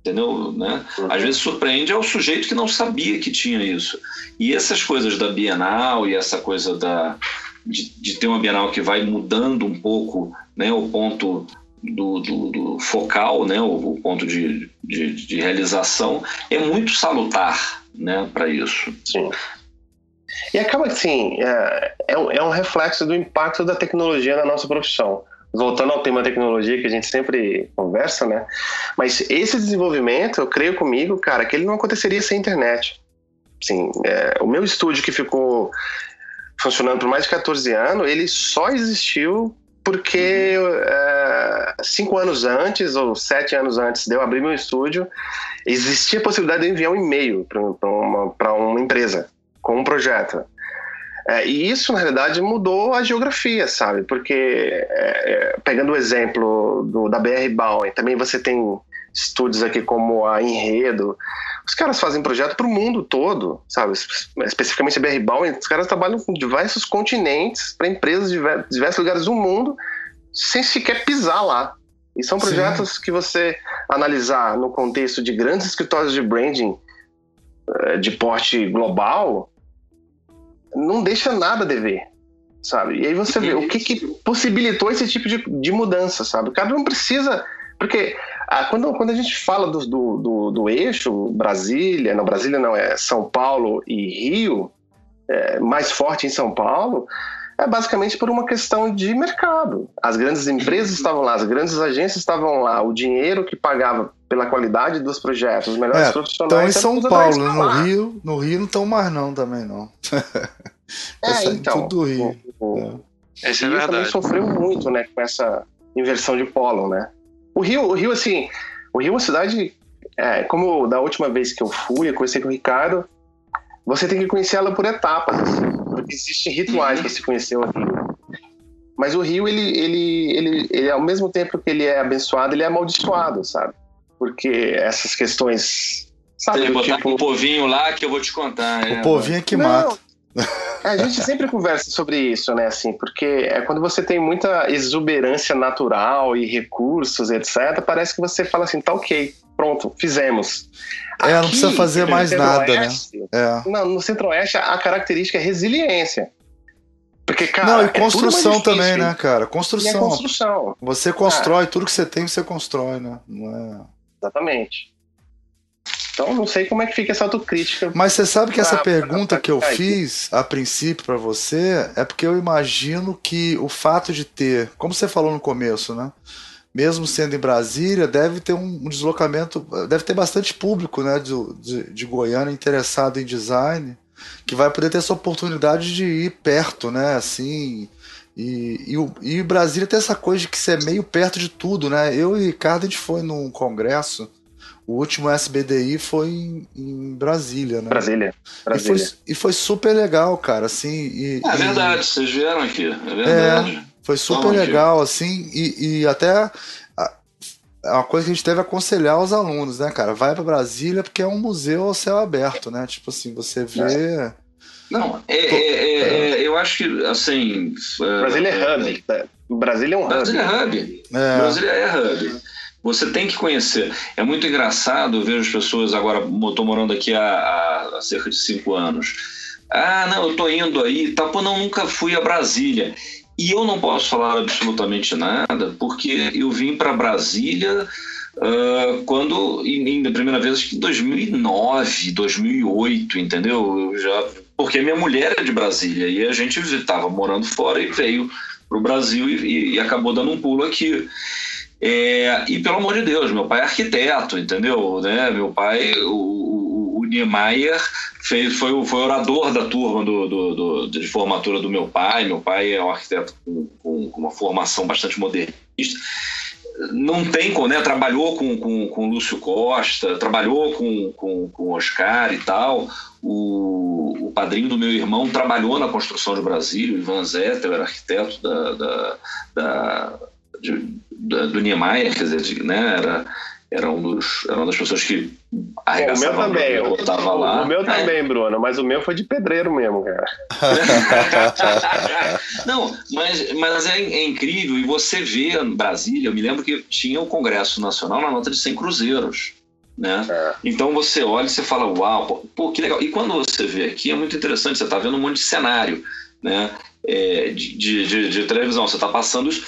Entendeu? Né? Às vezes surpreende é o sujeito que não sabia que tinha isso. E essas coisas da Bienal e essa coisa da, de, de ter uma Bienal que vai mudando um pouco né, o ponto do, do, do, focal, né, o, o ponto de, de, de, realização, é muito salutar né, para isso. Sim. E acaba assim, é, é, um, é um reflexo do impacto da tecnologia na nossa profissão. Voltando ao tema tecnologia que a gente sempre conversa, né? Mas esse desenvolvimento, eu creio comigo, cara, que ele não aconteceria sem internet. Sim, é, o meu estúdio que ficou funcionando por mais de 14 anos, ele só existiu porque é, cinco anos antes ou sete anos antes de eu abrir meu estúdio, existia a possibilidade de enviar um e-mail para uma, uma empresa com um projeto. É, e isso, na realidade, mudou a geografia, sabe? Porque, é, pegando o exemplo do, da BR Bowen, também você tem estúdios aqui como a Enredo. Os caras fazem projeto para o mundo todo, sabe? Especificamente a BR Bowen, os caras trabalham com diversos continentes, para empresas de diversos lugares do mundo, sem sequer pisar lá. E são projetos Sim. que você analisar no contexto de grandes escritórios de branding eh, de porte global, não deixa nada a dever, sabe? E aí você vê o que, que possibilitou esse tipo de, de mudança, sabe? Cada um precisa. Porque ah, quando, quando a gente fala do, do, do, do, eixo Brasília, não, Brasília não, é São Paulo e Rio, é, mais forte em São Paulo, é basicamente por uma questão de mercado. As grandes empresas estavam lá, as grandes agências estavam lá, o dinheiro que pagava pela qualidade dos projetos, os melhores é, profissionais. Estão em São Paulo, no Rio, no Rio não estão mais não também não. é, então. Tudo do Rio. O, o, é. Esse é Rio verdade. também sofreu muito, né, com essa inversão de polo, né? O Rio, o Rio assim, o Rio é uma cidade, é, como da última vez que eu fui, eu conheci com o Ricardo, você tem que conhecer ela por etapas, assim, porque existem rituais para se conhecer o Rio. Mas o Rio, ele, ele, ele, ele, ao mesmo tempo que ele é abençoado, ele é amaldiçoado, sabe? Porque essas questões. Sabe, Você botar tipo... um povinho lá que eu vou te contar. O é, povinho é que Não, mata. É, a gente sempre conversa sobre isso, né? Assim, porque é quando você tem muita exuberância natural e recursos, etc., parece que você fala assim, tá ok, pronto, fizemos. É, não precisa fazer mais nada, né? É. Não, no Centro-Oeste a característica é resiliência. Porque, cara, não, e é construção é também, né, cara? Construção. E construção. Você constrói, tudo que você tem, você constrói, né? É... Exatamente. Então, não sei como é que fica essa autocrítica. Mas você sabe que essa pergunta que eu fiz a princípio para você é porque eu imagino que o fato de ter, como você falou no começo, né? Mesmo sendo em Brasília, deve ter um deslocamento, deve ter bastante público, né, de, de, de Goiânia interessado em design, que vai poder ter essa oportunidade de ir perto, né, assim, e, e, e Brasília tem essa coisa de que você é meio perto de tudo, né? Eu e Ricardo, a gente foi num congresso o último SBDI foi em, em Brasília, né? Brasília. Brasília. E, foi, e foi super legal, cara, assim. E, é verdade, e... vocês vieram aqui, é verdade. É, foi super legal, assim, e, e até é uma coisa que a gente deve aconselhar aos alunos, né, cara? Vai para Brasília porque é um museu ao céu aberto, né? Tipo assim, você vê. É. Não, é, é, é, eu acho que, assim. Brasília é hub. Né? Brasília é um hub. Brasília é hub. Brasília é hub. Você tem que conhecer. É muito engraçado, eu as pessoas agora, estou morando aqui há, há, cerca de cinco anos. Ah, não, eu estou indo aí, tá, pô, não, nunca fui a Brasília. E eu não posso falar absolutamente nada, porque eu vim para Brasília uh, quando, em, a primeira vez, acho que em 2009, 2008, entendeu? Eu já, porque minha mulher é de Brasília e a gente estava morando fora e veio para o Brasil e, e acabou dando um pulo aqui. É, e pelo amor de Deus, meu pai é arquiteto, entendeu? Né? Meu pai, o, o Niemeyer, fez, foi, foi orador da turma do, do, do, de formatura do meu pai. Meu pai é um arquiteto com, com, com uma formação bastante modernista não tem né? Trabalhou com, com, com Lúcio Costa, trabalhou com, com, com Oscar e tal. O, o padrinho do meu irmão trabalhou na construção de Brasília, o Ivan Zettel era arquiteto da, da, da de, do Niemeyer, quer dizer, né, era, era, um dos, era uma das pessoas que arregaçava o meu também, eu tava lá. O meu também, é. Bruno, mas o meu foi de pedreiro mesmo, cara. Não, mas, mas é, é, incrível, e você vê em Brasília, eu me lembro que tinha o Congresso Nacional na nota de 100 cruzeiros. Né? É. Então você olha e você fala, uau, pô, que legal. E quando você vê aqui, é muito interessante, você está vendo um monte de cenário né? É, de, de, de, de televisão, você está passando isso.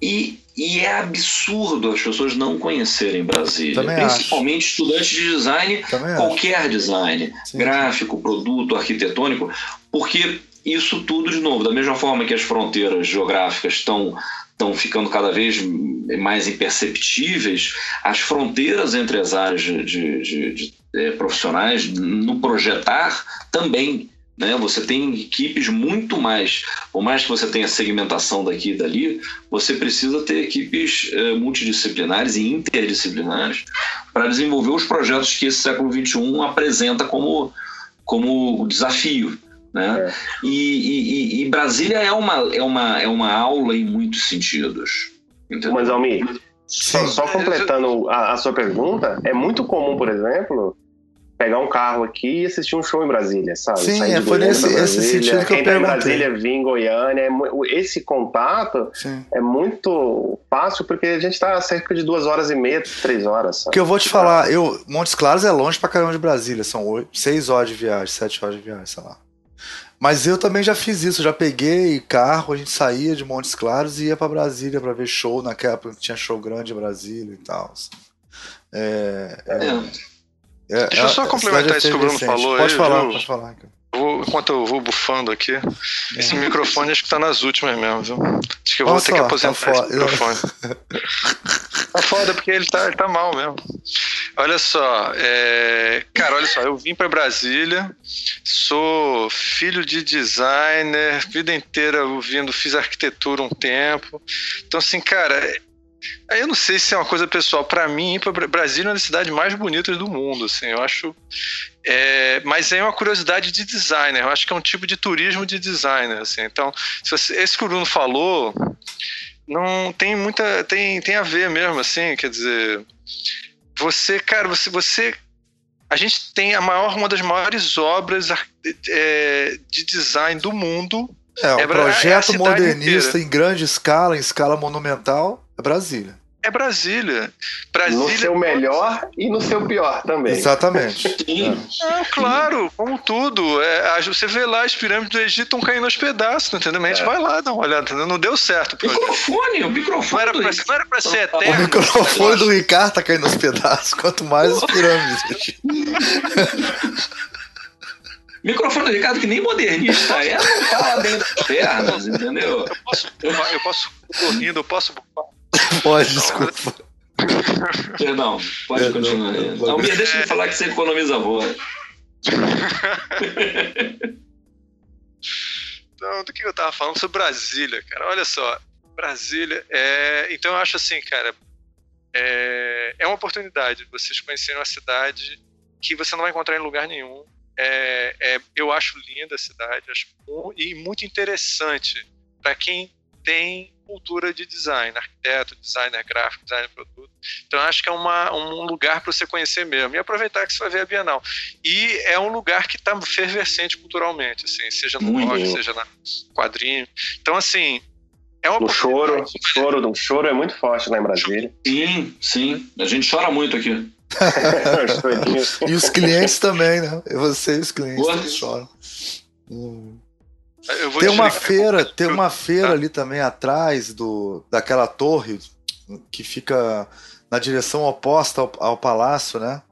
E, e, é absurdo as pessoas não conhecerem Brasília. Também principalmente acho. estudantes de design, Também qualquer acho. design, sim, gráfico, produto, arquitetônico, porque isso tudo, de novo, da mesma forma que as fronteiras geográficas estão estão ficando cada vez mais imperceptíveis, as fronteiras entre as áreas de, de, de, de é, profissionais no projetar também né? Você tem equipes muito mais, por mais que você tenha segmentação daqui e dali, você precisa ter equipes eh, multidisciplinares e interdisciplinares para desenvolver os projetos que esse século XXI apresenta como, como desafio. Né? É. E, e, e, Brasília é uma, é, uma, é uma aula em muitos sentidos. Entendeu? Mas, Almir, só, só completando a, a sua pergunta, é muito comum, por exemplo, pegar um carro aqui e assistir um show em Brasília, sabe? Sim, é, foi nesse esse sentido que eu perguntei. em Brasília, vir em Goiânia, é, esse contato Sim. é muito fácil porque a gente está cerca de duas horas e meia, três horas. Sabe? Que eu vou te falar, eu Montes Claros é longe pra caramba de Brasília, são oito, seis horas de viagem, sete horas de viagem, sei lá. Mas eu também já fiz isso, já peguei carro, a gente saía de Montes Claros e ia para Brasília para ver show naquela época tinha show grande em Brasília e tal. Assim. É, é, é. É, Deixa eu só é, complementar isso que o Bruno falou. Pode aí, falar, viu? pode falar. Vou, enquanto eu vou bufando aqui, é. esse microfone acho que tá nas últimas mesmo, viu? Acho que eu vou ter que aposentar tá esse microfone. tá foda porque ele tá, ele tá mal mesmo. Olha só, é... cara, olha só, eu vim para Brasília, sou filho de designer, vida inteira ouvindo, fiz arquitetura um tempo. Então, assim, cara, eu não sei se é uma coisa pessoal. Para mim, Brasília é uma das cidades mais bonitas do mundo. Assim, eu acho. É, mas é uma curiosidade de designer. Eu acho que é um tipo de turismo de designer. Assim. Então, se você, esse que o Bruno falou, não tem muita. Tem, tem a ver mesmo, assim. Quer dizer, você, cara, você, você a gente tem a maior, uma das maiores obras é, de design do mundo. É, um é, projeto é modernista inteira. em grande escala, em escala monumental, é Brasília. é Brasília. Brasília. No seu melhor e no seu pior também. Exatamente. É. claro, como tudo. É, você vê lá as pirâmides do Egito estão caindo aos pedaços, entendeu? Mas a gente é. vai lá dar uma olhada, entendeu? Não deu certo. O microfone, o microfone. Não era, pra, não era pra ser eterno. O microfone do Ricardo tá caindo aos pedaços, quanto mais as pirâmides. Microfone do Ricardo, que nem modernista é, não tá lá dentro das pernas, entendeu? Eu posso, eu posso correndo, eu posso. Pode, desculpa. Perdão, pode Perdão, continuar. Não, Bia, deixa eu falar que você economiza a voz. Então, do que eu tava falando sobre Brasília, cara? Olha só, Brasília é. Então eu acho assim, cara, é, é uma oportunidade vocês conhecerem uma cidade que você não vai encontrar em lugar nenhum. É, é, eu acho linda a cidade acho, e muito interessante para quem tem cultura de design, arquiteto, designer gráfico, designer de produto. Então acho que é uma, um lugar para você conhecer mesmo e aproveitar que você vai ver a Bienal. E é um lugar que está fervescente culturalmente, assim, seja no rock, seja na quadrinho. Então assim, é uma no choro, choro, um choro é muito forte lá em Brasília. Sim, sim, a gente chora muito aqui. e os clientes também, né? Você e os clientes choram. Hum. Tem uma feira, tem uma feira ali também atrás do daquela torre que fica na direção oposta ao, ao palácio, né?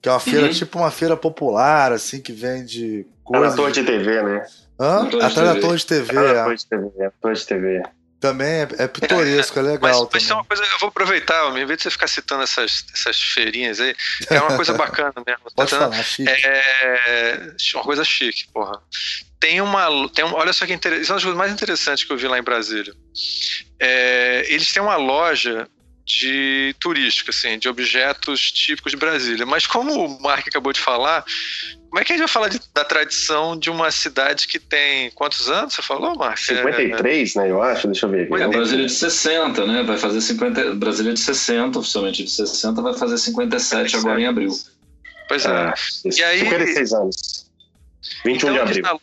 Que é uma feira uhum. tipo uma feira popular, assim, que vende coisas. na torre de TV, né? Hã? Atrás da torre de TV. É. Torre de TV, é. Torre de TV. Também é, é pitoresco, é, é legal. Mas, mas é uma coisa, eu vou aproveitar, em vez de você ficar citando essas, essas feirinhas aí, é uma coisa bacana mesmo. Pode tá falar, chique. É uma coisa chique, porra. Tem uma, tem uma. Olha só que interessante. Isso é uma das coisas mais interessantes que eu vi lá em Brasília. É, eles têm uma loja de turística, assim, de objetos típicos de Brasília. Mas como o Mark acabou de falar, como é que a gente vai falar de, da tradição de uma cidade que tem quantos anos? Você falou, Mark? 53, é... né? Eu acho, deixa eu ver. É, Brasília de 60, né? Vai fazer 50. Brasília de 60, oficialmente de 60, vai fazer 57 57. agora em abril. Pois é. é e aí, 56 anos. 21 então, de abril.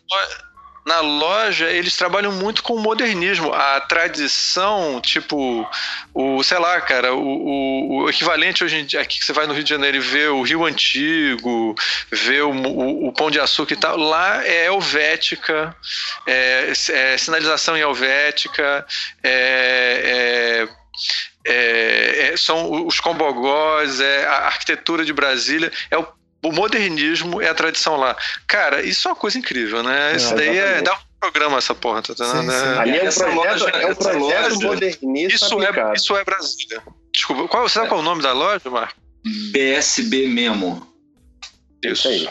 Na loja, eles trabalham muito com o modernismo. A tradição, tipo, o, sei lá, cara, o, o, o equivalente hoje em dia, aqui que você vai no Rio de Janeiro e vê o Rio Antigo, vê o, o, o Pão de Açúcar e tal, lá é helvética, é, é sinalização em helvética, é, é é, é, são os combogós, é a arquitetura de Brasília, é o o modernismo é a tradição lá. Cara, isso é uma coisa incrível, né? É, isso daí é. Dá um programa essa porra, tá sim, sim. Ali é um projeto, loja, é um projeto modernista. Isso é, isso é Brasília. Desculpa, qual, você sabe qual é o nome da loja, Marco? BSB Memo. Isso. aí.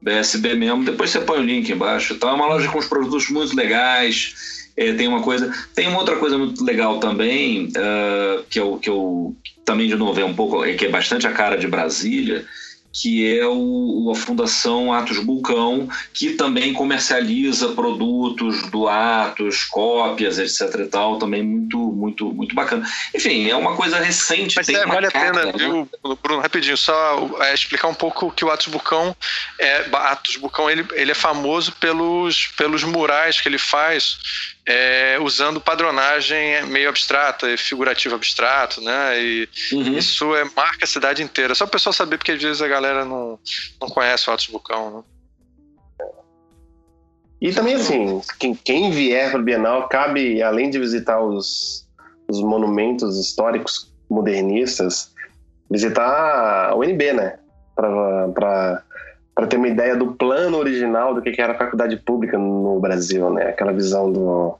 BSB Memo. Depois você põe o link embaixo. Então é uma loja com os produtos muito legais. É, tem uma coisa. Tem uma outra coisa muito legal também, uh, que, eu, que eu também, de novo, é um pouco. É, que é bastante a cara de Brasília que é o, a Fundação Atos Bulcão, que também comercializa produtos do Atos, cópias, etc e tal, também muito, muito, muito bacana. Enfim, é uma coisa recente. Mas é, vale a pena, viu, Bruno, rapidinho, só é, explicar um pouco que o Atos Bulcão, é, Atos Bulcão, ele, ele é famoso pelos, pelos murais que ele faz é, usando padronagem meio abstrata e figurativo abstrato, né? E uhum. isso é, marca a cidade inteira. Só o pessoal saber, porque às vezes a galera não, não conhece o Altos Vulcão, né? E também, assim, quem, quem vier para o Bienal, cabe, além de visitar os, os monumentos históricos modernistas, visitar a UNB, né? Para para ter uma ideia do plano original do que era a faculdade pública no Brasil, né? Aquela visão do,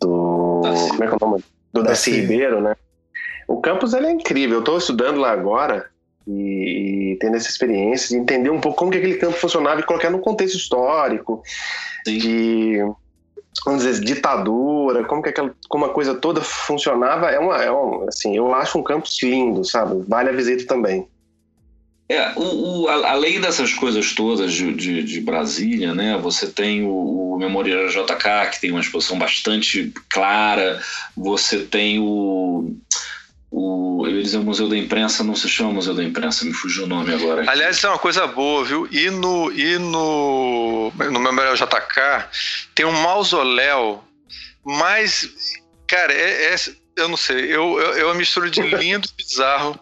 do como é que é o nome? Do Darcy Ribeiro, né? O campus ele é incrível. Eu estou estudando lá agora e, e, tendo essa experiência de entender um pouco como que aquele campo funcionava e colocar no contexto histórico Sim. de vamos dizer ditadura, como que aquela como a coisa toda funcionava. É uma, é uma assim, eu acho um campus lindo, sabe? Vale a visita também. É, o, o, além dessas coisas todas de, de, de, Brasília, né, você tem o, o Memorial JK, que tem uma exposição bastante clara, você tem o, o, eu ia dizer o Museu da Imprensa, não se chama Museu da Imprensa, me fugiu o nome agora. Aqui. Aliás, isso é uma coisa boa, viu? E no, e no, no Memorial JK tem um mausoléu mais. Cara, é, é eu não sei, eu, eu, eu mistura de lindo e bizarro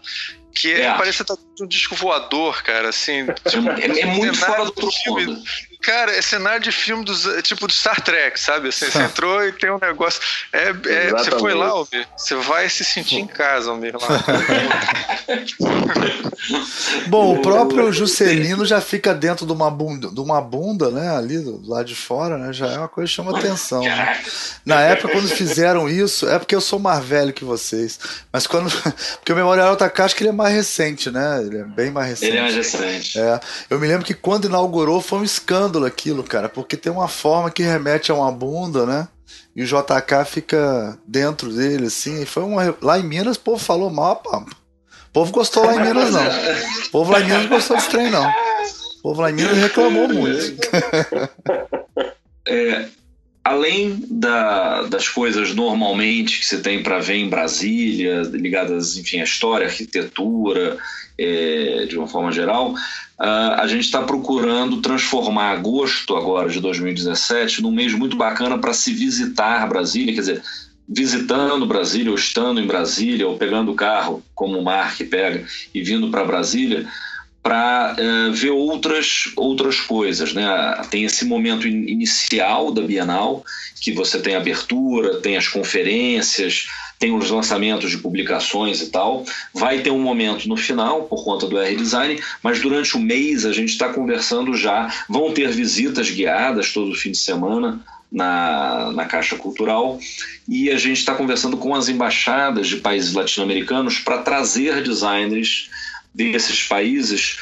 que é, parece um disco voador, cara, assim. Tipo, é, é muito fora do filme. Cara, é cenário de filme dos, tipo do Star Trek, sabe? Assim, você entrou e tem um negócio. É, é você foi lá, Almir, você vai se sentir em casa, Almir. Lá. Bom, o próprio Juscelino já fica dentro de uma bunda, de uma bunda né? Ali do lado de fora, né? Já é uma coisa que chama atenção. Né? Na época, quando fizeram isso, é porque eu sou mais velho que vocês. Mas quando. Porque o Memorial que ele é mais recente, né? Ele é bem mais recente. Ele é mais recente. É. Eu me lembro que quando inaugurou foi um escândalo aquilo, cara, porque tem uma forma que remete a uma bunda, né? E o JK fica dentro dele, assim. Foi uma... Lá em Minas, o povo falou mal, pá. O povo gostou lá em Minas, não. O povo lá em Minas gostou desse trem, não. O povo lá em Minas reclamou muito. É, além da, das coisas normalmente que você tem para ver em Brasília, ligadas, enfim, à história, à arquitetura, é, de uma forma geral, uh, a gente está procurando transformar agosto agora de 2017 num mês muito bacana para se visitar Brasília, quer dizer, visitando Brasília, ou estando em Brasília, ou pegando o carro, como o Mark pega, e vindo para Brasília, para uh, eh, ver outras, outras coisas. Né? Tem esse momento in inicial da Bienal, que você tem abertura, tem as conferências, tem os lançamentos de publicações e tal. Vai ter um momento no final, por conta do R-Design, mas durante o mês a gente está conversando já. Vão ter visitas guiadas todo fim de semana na, na Caixa Cultural e a gente está conversando com as embaixadas de países latino-americanos para trazer designers desses países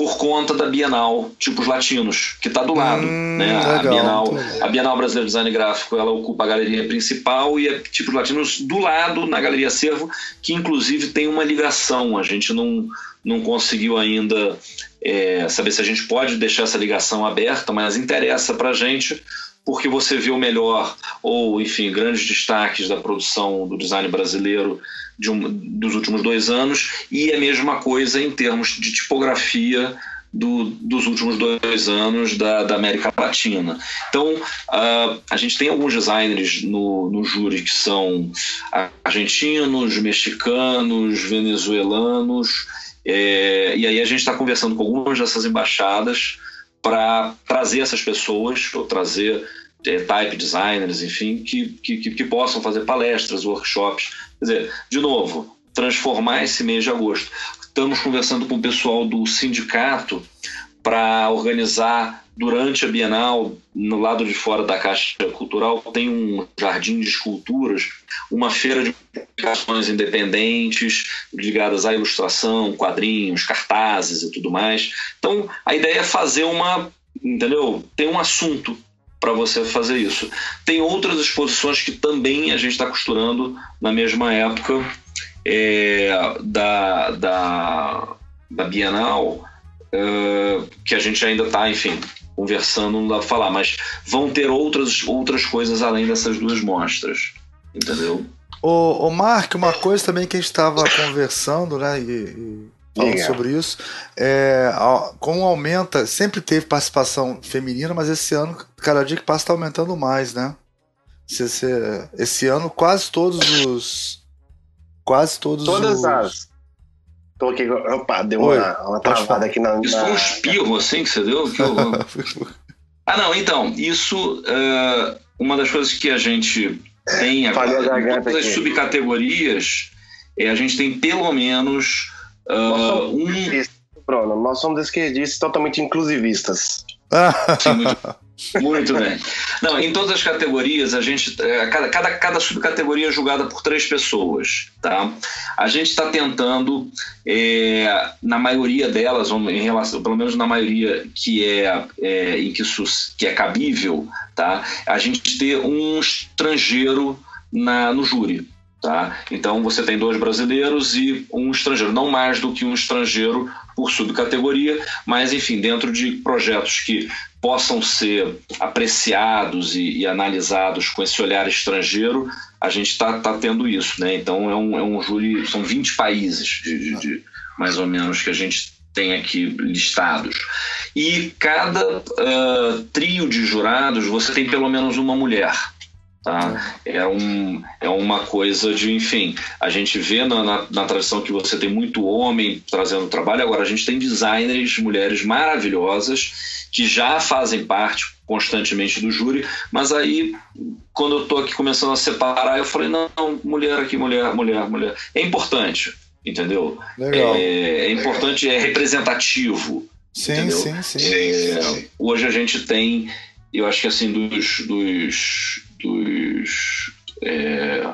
por conta da Bienal Tipos Latinos, que está do lado. Hum, né? a, legal, Bienal, a Bienal Brasileira de Design Gráfico ela ocupa a galeria principal e a Tipos Latinos do lado, na Galeria Cervo, que inclusive tem uma ligação. A gente não, não conseguiu ainda é, saber se a gente pode deixar essa ligação aberta, mas interessa para a gente porque você o melhor, ou enfim, grandes destaques da produção do design brasileiro de um, dos últimos dois anos, e a mesma coisa em termos de tipografia do, dos últimos dois anos da, da América Latina. Então, uh, a gente tem alguns designers no, no júri que são argentinos, mexicanos, venezuelanos, é, e aí a gente está conversando com algumas dessas embaixadas para trazer essas pessoas, ou trazer é, type designers, enfim, que, que, que possam fazer palestras, workshops. Quer dizer, de novo, transformar esse mês de agosto. Estamos conversando com o pessoal do sindicato para organizar durante a Bienal, no lado de fora da Caixa Cultural, tem um jardim de esculturas, uma feira de publicações independentes ligadas à ilustração, quadrinhos, cartazes e tudo mais. Então, a ideia é fazer uma, entendeu? Tem um assunto para você fazer isso. Tem outras exposições que também a gente está costurando na mesma época é, da, da, da Bienal, é, que a gente ainda está, enfim, conversando, não dá para falar, mas vão ter outras, outras coisas além dessas duas mostras, entendeu? Ô, ô Mark, uma coisa também que a gente estava conversando, né, e, e falando Legal. sobre isso. É, como aumenta, sempre teve participação feminina, mas esse ano, cada dia que passa, está aumentando mais, né? Esse, esse, ano, quase todos os. Quase todos Todas os. as. Tô aqui, opa, deu Oi, uma, uma travada aqui na. Isso foi um espirro assim que você deu? Que ah, não, então, isso. Uh, uma das coisas que a gente tem agora, todas as subcategorias, é, a gente tem pelo menos Uh, um... Bruno, nós somos esquerdistas totalmente inclusivistas. Sim, muito, muito, bem. Não, em todas as categorias, a gente. É, cada, cada, cada subcategoria é julgada por três pessoas. Tá? A gente está tentando, é, na maioria delas, em relação, pelo menos na maioria que é, é em que, isso, que é cabível, tá? a gente ter um estrangeiro na, no júri. Tá? Então você tem dois brasileiros e um estrangeiro, não mais do que um estrangeiro por subcategoria, mas enfim, dentro de projetos que possam ser apreciados e, e analisados com esse olhar estrangeiro, a gente está tá tendo isso. Né? Então é um, é um júri, são 20 países de, de, mais ou menos que a gente tem aqui listados. E cada uh, trio de jurados você tem pelo menos uma mulher. Tá? É, um, é uma coisa de, enfim, a gente vê na, na, na, tradição que você tem muito homem trazendo trabalho, agora a gente tem designers, mulheres maravilhosas que já fazem parte constantemente do júri, mas aí, quando eu estou aqui começando a separar, eu falei, não, não, mulher aqui, mulher, mulher, mulher. É importante, entendeu? Legal. É, é importante, é representativo. Sim, entendeu? sim, sim, é, sim. Hoje a gente tem, eu acho que assim, dos, dos dos, é,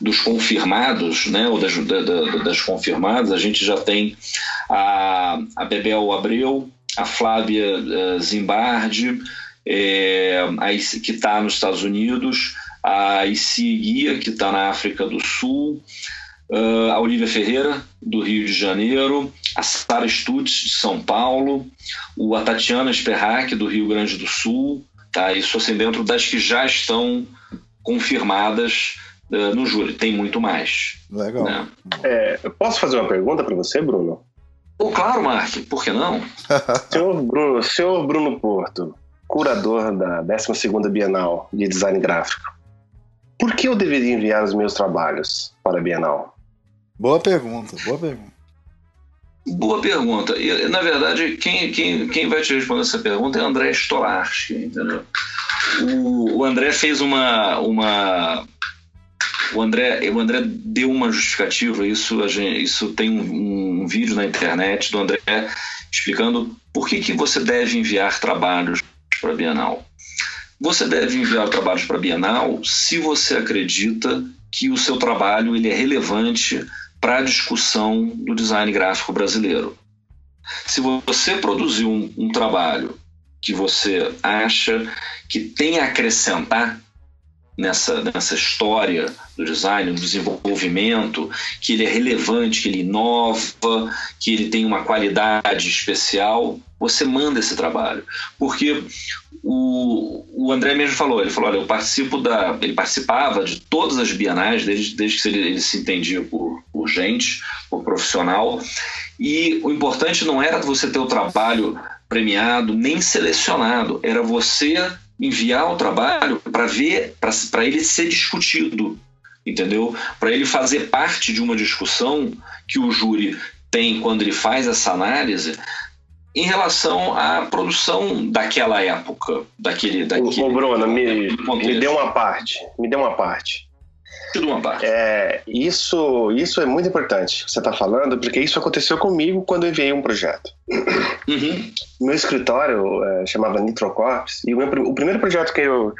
dos confirmados, né, ou das, da, das confirmadas, a gente já tem a, a Bebel Abreu, a Flávia uh, Zimbardi, é, a, que está nos Estados Unidos, a Issi Guia, que está na África do Sul, uh, a Olivia Ferreira, do Rio de Janeiro, a Sara Stutz, de São Paulo, o, a Tatiana Sperrack, do Rio Grande do Sul, Tá? Isso assim dentro das que já estão confirmadas uh, no júri. Tem muito mais. Legal. Né? É, eu posso fazer uma pergunta para você, Bruno? Oh, claro, Mark. Por que não? senhor, Bruno, senhor Bruno Porto, curador da 12ª Bienal de Design Gráfico. Por que eu deveria enviar os meus trabalhos para a Bienal? Boa pergunta, boa pergunta. Boa pergunta. E, na verdade, quem, quem, quem vai te responder essa pergunta é André Stolarski, entendeu? O, o André fez uma, uma o André, o André deu uma justificativa, isso, gente, isso tem um, um, vídeo na internet do André explicando por que, que você deve enviar trabalhos para a Bienal. Você deve enviar trabalhos para a Bienal se você acredita que o seu trabalho ele é relevante para a discussão do design gráfico brasileiro. Se você produzir um, um trabalho que você acha que tem a acrescentar nessa, nessa história do design, do desenvolvimento, que ele é relevante, que ele inova, que ele tem uma qualidade especial, você manda esse trabalho. Porque o, o André mesmo falou, ele falou, olha, eu participo da. Ele participava de todas as bienais, desde, desde que ele, ele se entendia por, por gente, por profissional. E o importante não era você ter o trabalho premiado, nem selecionado, era você enviar o trabalho para ver, para ele ser discutido, entendeu? Para ele fazer parte de uma discussão que o júri tem quando ele faz essa análise em relação à produção daquela época, daquele, daquele. Ô, Bruno, me, me deu uma parte, me deu uma parte. É, isso, isso é muito importante que você está falando, porque isso aconteceu comigo quando eu enviei um projeto. Uhum. Meu escritório é, chamava Nitrocorps, e o, meu, o, primeiro projeto que, eu,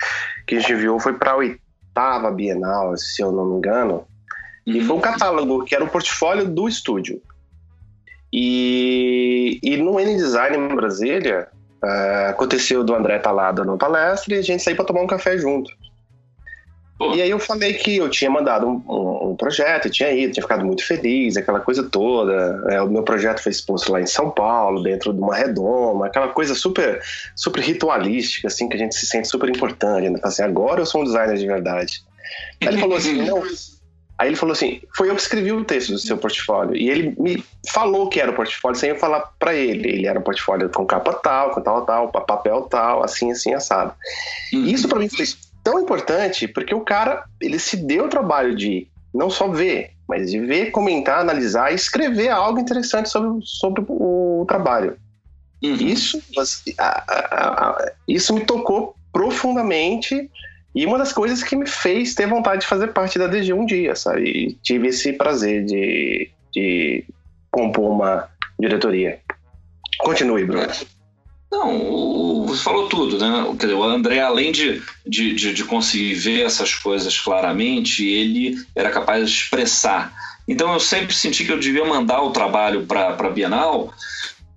que a gente enviou foi para a oitava Bienal, se eu não me engano, uhum. e foi um catálogo que era o portfólio do estúdio. E, e no N-Design em Brasília, uh, aconteceu do André estar tá lá dando palestra e a gente sair para tomar um café junto. E aí eu falei que eu tinha mandado um, um, um, projeto, tinha ido, tinha ficado muito feliz, aquela coisa toda. É, o meu projeto foi exposto lá em São Paulo, dentro de uma redoma, aquela coisa super, super ritualística, assim, que a gente se sente super importante. Né? Assim, agora eu sou um designer de verdade. Aí ele falou assim, não, Aí ele falou assim: foi eu que escrevi o texto do seu portfólio. E ele me falou que era o portfólio sem eu falar para ele. Ele era um portfólio com capa tal, com tal, tal, papel tal, assim, assim, assado. Uhum. E isso para mim foi tão importante porque o cara, ele se deu o trabalho de não só ver, mas de ver, comentar, analisar e escrever algo interessante sobre, sobre o trabalho. Uhum. Isso, isso me tocou profundamente e uma das coisas que me fez ter vontade de fazer parte da DG um dia, sabe? E tive esse prazer de, de compor uma diretoria. Continue, Bruno. Não, você falou tudo, né? o André, além de, de, de, de conseguir ver essas coisas claramente, ele era capaz de expressar. Então eu sempre senti que eu devia mandar o trabalho para a Bienal,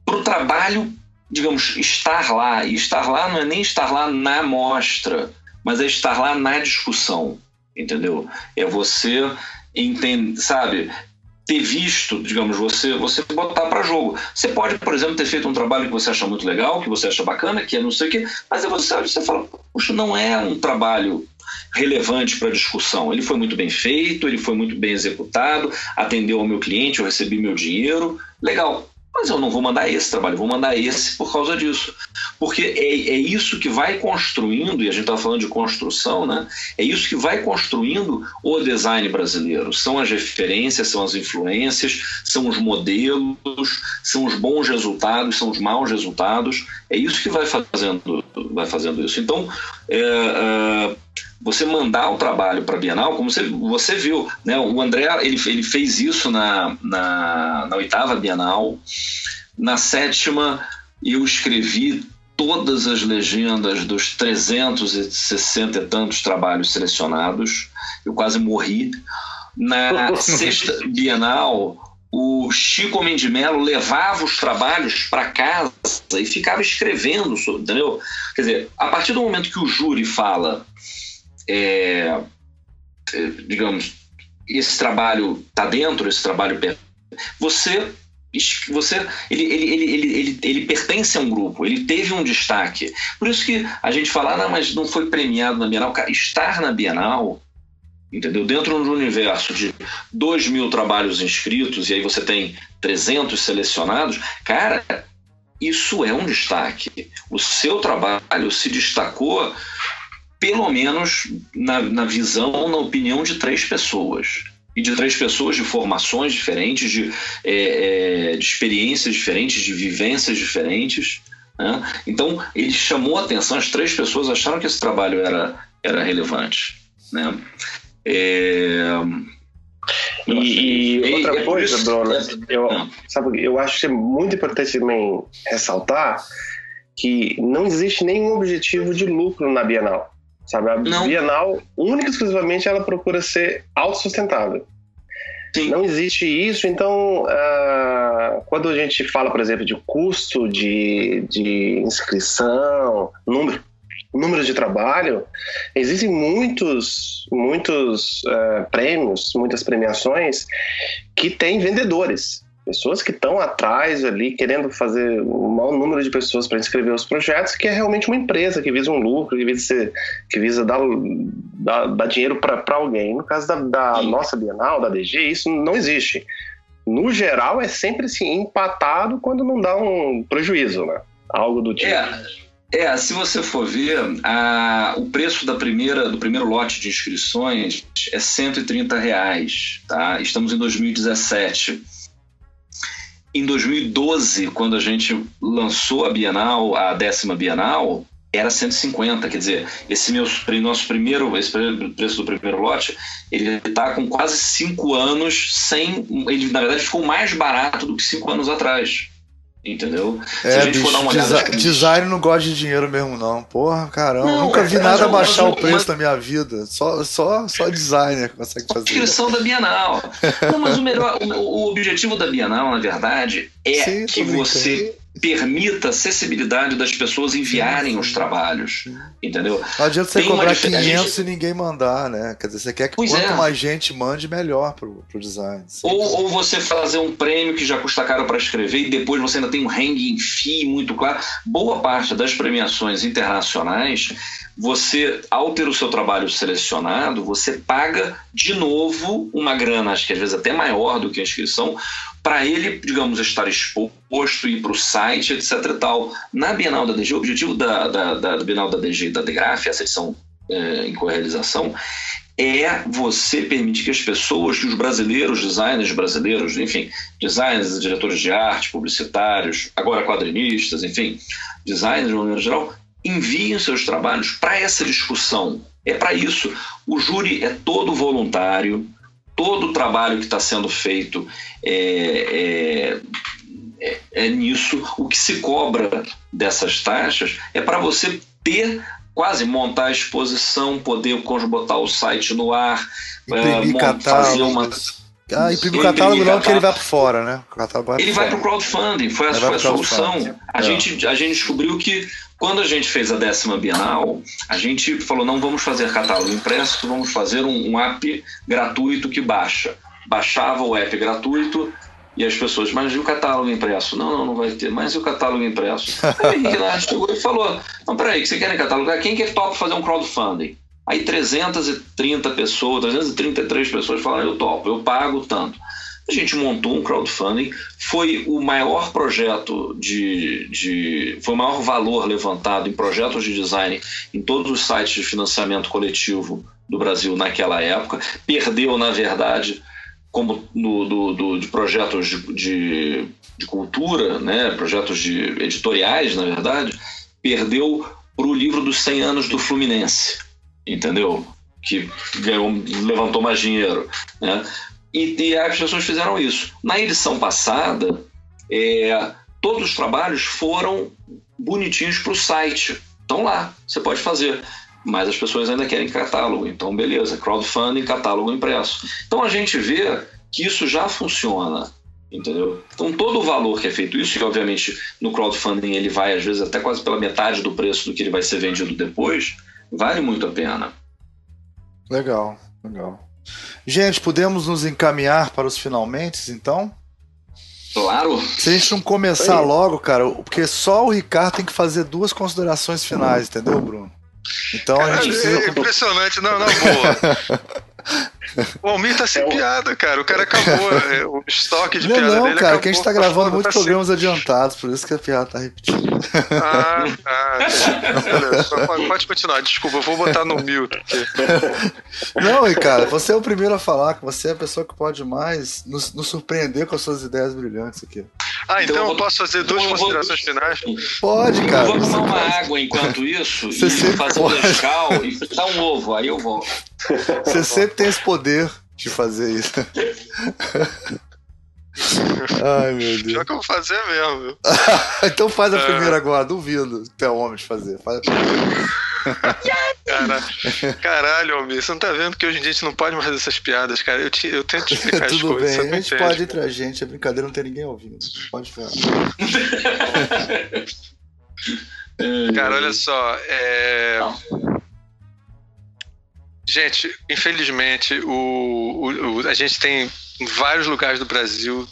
para o trabalho, digamos, estar lá. E estar lá não é nem estar lá na mostra, mas é estar lá na discussão, entendeu? É você entender, sabe? Ter visto, digamos, você você botar para jogo. Você pode, por exemplo, ter feito um trabalho que você acha muito legal, que você acha bacana, que é não sei o quê, mas você, você fala, puxa, não é um trabalho relevante para a discussão. Ele foi muito bem feito, ele foi muito bem executado, atendeu ao meu cliente, eu recebi meu dinheiro, legal. Mas eu não vou mandar esse trabalho, vou mandar esse por causa disso. Porque é, é isso que vai construindo, e a gente estava falando de construção, né? É isso que vai construindo o design brasileiro. São as referências, são as influências, são os modelos, são os bons resultados, são os maus resultados. É isso que vai fazendo, vai fazendo isso. Então, é, é, você mandar o trabalho para a Bienal, como você, você viu, né? o André ele, ele fez isso na, na, na oitava Bienal, na sétima eu escrevi todas as legendas dos 360 e tantos trabalhos selecionados, eu quase morri. Na sexta Bienal, o Chico Mendimelo levava os trabalhos para casa e ficava escrevendo, entendeu? Quer dizer, a partir do momento que o júri fala é, é, digamos, esse trabalho está dentro, esse trabalho você você ele, ele, ele, ele, ele, ele pertence a um grupo, ele teve um destaque. Por isso que a gente fala, ah, não, mas não foi premiado na Bienal. Cara, estar na Bienal, entendeu? Dentro de um universo de 2 mil trabalhos inscritos, e aí você tem 300 selecionados, cara, isso é um destaque. O seu trabalho se destacou pelo menos na, na visão, na opinião de três pessoas e de três pessoas de formações diferentes, de, é, é, de experiências diferentes, de vivências diferentes. Né? Então, ele chamou a atenção, as três pessoas acharam que esse trabalho era, era relevante. Né? É... E, e, outra coisa, Bruno, eu, sabe, eu acho que é muito importante também ressaltar que não existe nenhum objetivo de lucro na Bienal. Sabe? A não. Bienal, única e exclusivamente, ela procura ser autossustentável. Sim. Não existe isso, então, uh, quando a gente fala, por exemplo, de custo de, de inscrição, número, número de trabalho, existem muitos, muitos uh, prêmios, muitas premiações que têm vendedores pessoas que estão atrás ali querendo fazer um maior número de pessoas para inscrever os projetos, que é realmente uma empresa que visa um lucro, que visa, ser, que visa dar, dar, dar dinheiro para alguém. No caso da, da nossa Bienal, da DG, isso não existe. No geral, é sempre assim, empatado quando não dá um prejuízo, né? Algo do tipo. É. É, se você for ver, a, o preço da primeira, do primeiro lote de inscrições é 130 reais, tá? Estamos em 2017. Em 2012, quando a gente lançou a Bienal, a décima Bienal, era 150, quer dizer, esse meu, nosso primeiro, esse preço do primeiro lote, ele está com quase cinco anos sem, ele na verdade ficou mais barato do que cinco anos atrás. Entendeu? É, Se a gente bicho, for dar uma olhada. Desi design não gosta de dinheiro mesmo, não. Porra, caramba. Não, nunca vi é, nada baixar o preço na minha vida. Só, só, só designer consegue fazer. Inscrição da Bienal. não, mas o melhor, o, o, objetivo da Bienal, na verdade, é Sim, que você permita a acessibilidade das pessoas enviarem os trabalhos, entendeu? Não adianta você Tem cobrar 500 gente... e ninguém mandar, né? Quer dizer, você quer que pois quanto é. mais gente mande, melhor pro, pro design. Ou, ou você fazer um prêmio que já custa caro para escrever e depois você ainda tem um hanging fee muito claro. Boa parte das premiações internacionais, você, ao ter o seu trabalho selecionado, você paga de novo uma grana, acho que às vezes até maior do que a inscrição, para ele, digamos, estar exposto, ir para o site, etc. E tal. Na Bienal da DG, o objetivo da, da, da Bienal da DG e da DGRAF, essa edição é, em correalização, é você permitir que as pessoas, que os brasileiros, designers brasileiros, enfim, designers, diretores de arte, publicitários, agora quadrinistas, enfim, designers de maneira geral, enviem seus trabalhos para essa discussão. É para isso. O júri é todo voluntário, todo o trabalho que está sendo feito é, é, é, é, nisso. O que se cobra dessas taxas é para você ter quase montar a exposição, poder botar o site no ar, imprimir é, fazer uma. Ah, imprimir o catálogo não, porque ele vai para fora, né? Vai ele vai para o crowdfunding, foi a, foi a solução. A, é. gente, a gente descobriu que quando a gente fez a décima Bienal, a gente falou: não vamos fazer catálogo impresso, vamos fazer um, um app gratuito que baixa. Baixava o app gratuito e as pessoas, mas e o catálogo impresso? Não, não, não vai ter. Mas e o catálogo impresso? Aí lá chegou e falou: não, peraí, que você quer catalogar? Quem que topa fazer um crowdfunding? Aí 330 pessoas, 333 pessoas falaram: eu topo, eu pago tanto. A gente montou um crowdfunding, foi o maior projeto de, de. Foi o maior valor levantado em projetos de design em todos os sites de financiamento coletivo do Brasil naquela época. Perdeu, na verdade, como no, do, do, de projetos de, de, de, cultura, né, projetos de editoriais, na verdade, perdeu para o livro dos 100 anos do Fluminense, entendeu? Que ganhou, levantou mais dinheiro. Né? E, e as pessoas fizeram isso. Na edição passada, é, todos os trabalhos foram bonitinhos para o site. Estão lá, você pode fazer. Mas as pessoas ainda querem catálogo. Então, beleza, crowdfunding, catálogo impresso. Então a gente vê que isso já funciona. Entendeu? Então todo o valor que é feito isso, e obviamente no crowdfunding ele vai às vezes até quase pela metade do preço do que ele vai ser vendido depois, vale muito a pena. Legal, legal. Gente, podemos nos encaminhar para os finalmente, então? Claro. Se a gente não começar logo, cara, porque só o Ricardo tem que fazer duas considerações finais, entendeu, Bruno? Então Caralho, a gente precisa... É impressionante, não, na boa. O Almir tá sem é piada, cara. O cara acabou. É, o estoque de não, piada não, dele cara, acabou. que a gente tá gravando muitos tá programas sem... adiantados, por isso que a piada tá repetindo. Ah, ah beleza. Pode continuar, desculpa, eu vou botar no mute. Não, Ricardo, você é o primeiro a falar, que você é a pessoa que pode mais nos, nos surpreender com as suas ideias brilhantes aqui. Ah, então, então eu posso fazer duas então considerações vou... finais? Pode, cara. Eu vou tomar uma água enquanto isso você e fazer pode. um Nescau e fritar um ovo, aí eu volto. Você sempre tem esse poder de fazer isso. Ai, meu Deus. Já que eu vou fazer mesmo, viu? então faz a é. primeira agora, duvido ter homem de fazer. Faz a Cara, caralho, Almir, você não tá vendo que hoje em dia a gente não pode mais fazer essas piadas, cara? Eu, te, eu tento explicar Tudo as coisas. Tudo bem, a gente pode entre a gente, a brincadeira não tem ninguém ouvindo. Pode falar. cara, olha só, é. Gente, infelizmente, o, o, o, a gente tem em vários lugares do Brasil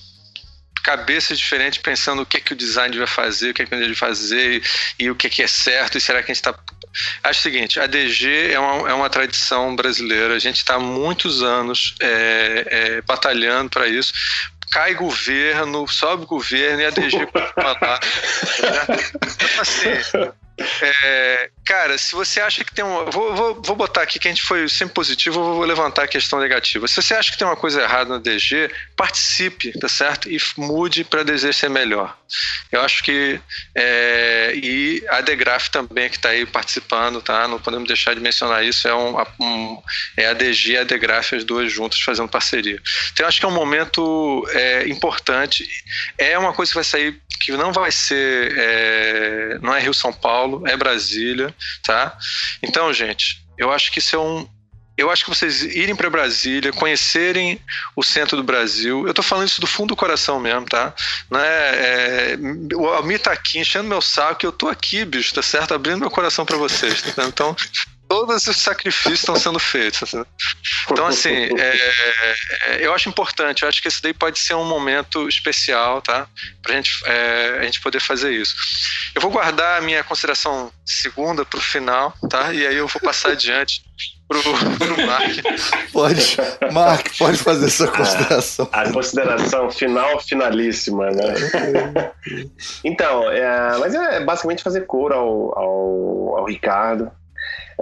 cabeças diferentes pensando o que, é que o design vai fazer, o que, é que ele deve fazer e, e o que, é que é certo e será que a gente está Acho o seguinte, a DG é uma, é uma tradição brasileira, a gente está há muitos anos é, é, batalhando para isso, cai governo, sobe governo e a DG continua lá. Então, assim, é, cara, se você acha que tem um. Vou, vou, vou botar aqui que a gente foi sempre positivo, vou levantar a questão negativa. Se você acha que tem uma coisa errada no DG, participe, tá certo? E mude para DG ser melhor. Eu acho que. É, e a Degraf também, que está aí participando, tá? Não podemos deixar de mencionar isso. É, um, um é a DG e a Degraf, as duas juntas fazendo parceria. Então, eu acho que é um momento é, importante. É uma coisa que vai sair que não vai ser, é, não é Rio São Paulo, é Brasília, tá? Então, gente, eu acho que isso é um, eu acho que vocês irem para Brasília, conhecerem o centro do Brasil, eu estou falando isso do fundo do coração mesmo, tá? Não é, o Almir tá aqui enchendo meu saco, eu tô aqui, bicho, tá certo? Abrindo meu coração para vocês, tá? Então, todos os sacrifícios estão sendo feitos. Né? Então, assim, é, é, eu acho importante, eu acho que esse daí pode ser um momento especial, tá? Pra gente, é, a gente poder fazer isso. Eu vou guardar a minha consideração segunda para o final, tá? E aí eu vou passar adiante pro, pro Mark. Pode, Mark, pode fazer sua consideração. A, a consideração final, finalíssima, né? então, é, mas é basicamente fazer cor ao, ao, ao Ricardo.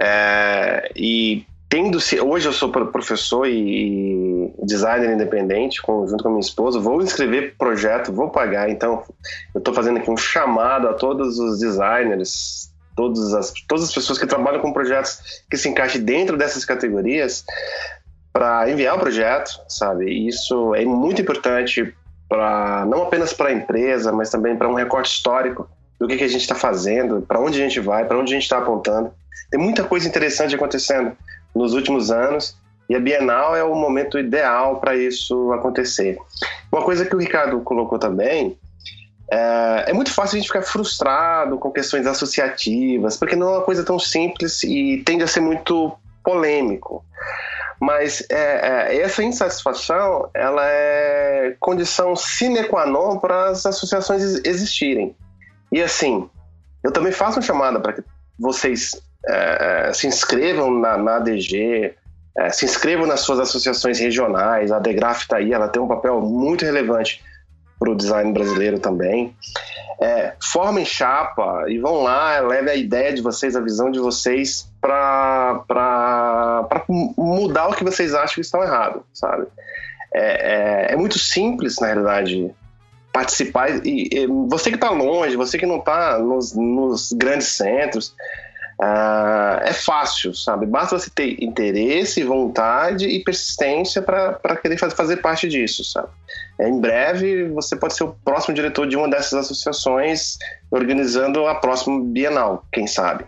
É, e tendo se hoje eu sou professor e designer independente junto com a minha esposa vou inscrever projeto vou pagar então eu estou fazendo aqui um chamado a todos os designers todas as todas as pessoas que trabalham com projetos que se encaixem dentro dessas categorias para enviar o projeto sabe? Isso é muito importante para não apenas para a empresa mas também para um recorte histórico do que, que a gente está fazendo para onde a gente vai para onde a gente está apontando tem muita coisa interessante acontecendo nos últimos anos e a Bienal é o momento ideal para isso acontecer. Uma coisa que o Ricardo colocou também é, é, muito fácil a gente ficar frustrado com questões associativas, porque não é uma coisa tão simples e tende a ser muito polêmico. Mas é, é, essa insatisfação ela é condição sine qua non para as associações existirem. E assim, eu também faço uma chamada para que vocês é, se inscrevam na, na ADG, É, se inscrevam nas suas associações regionais, a Degraf está aí, ela tem um papel muito relevante para o design brasileiro também. É, formem chapa e vão lá, leve a ideia de vocês, a visão de vocês para mudar o que vocês acham que estão errado, sabe? É, é, é muito simples, na realidade, participar. E, e você que está longe, você que não está nos, nos, grandes centros, uh, é fácil, sabe? Basta você ter interesse, vontade e persistência para querer fazer, parte disso, sabe? É, em breve, você pode ser o próximo diretor de uma dessas associações, organizando a próxima Bienal, quem sabe.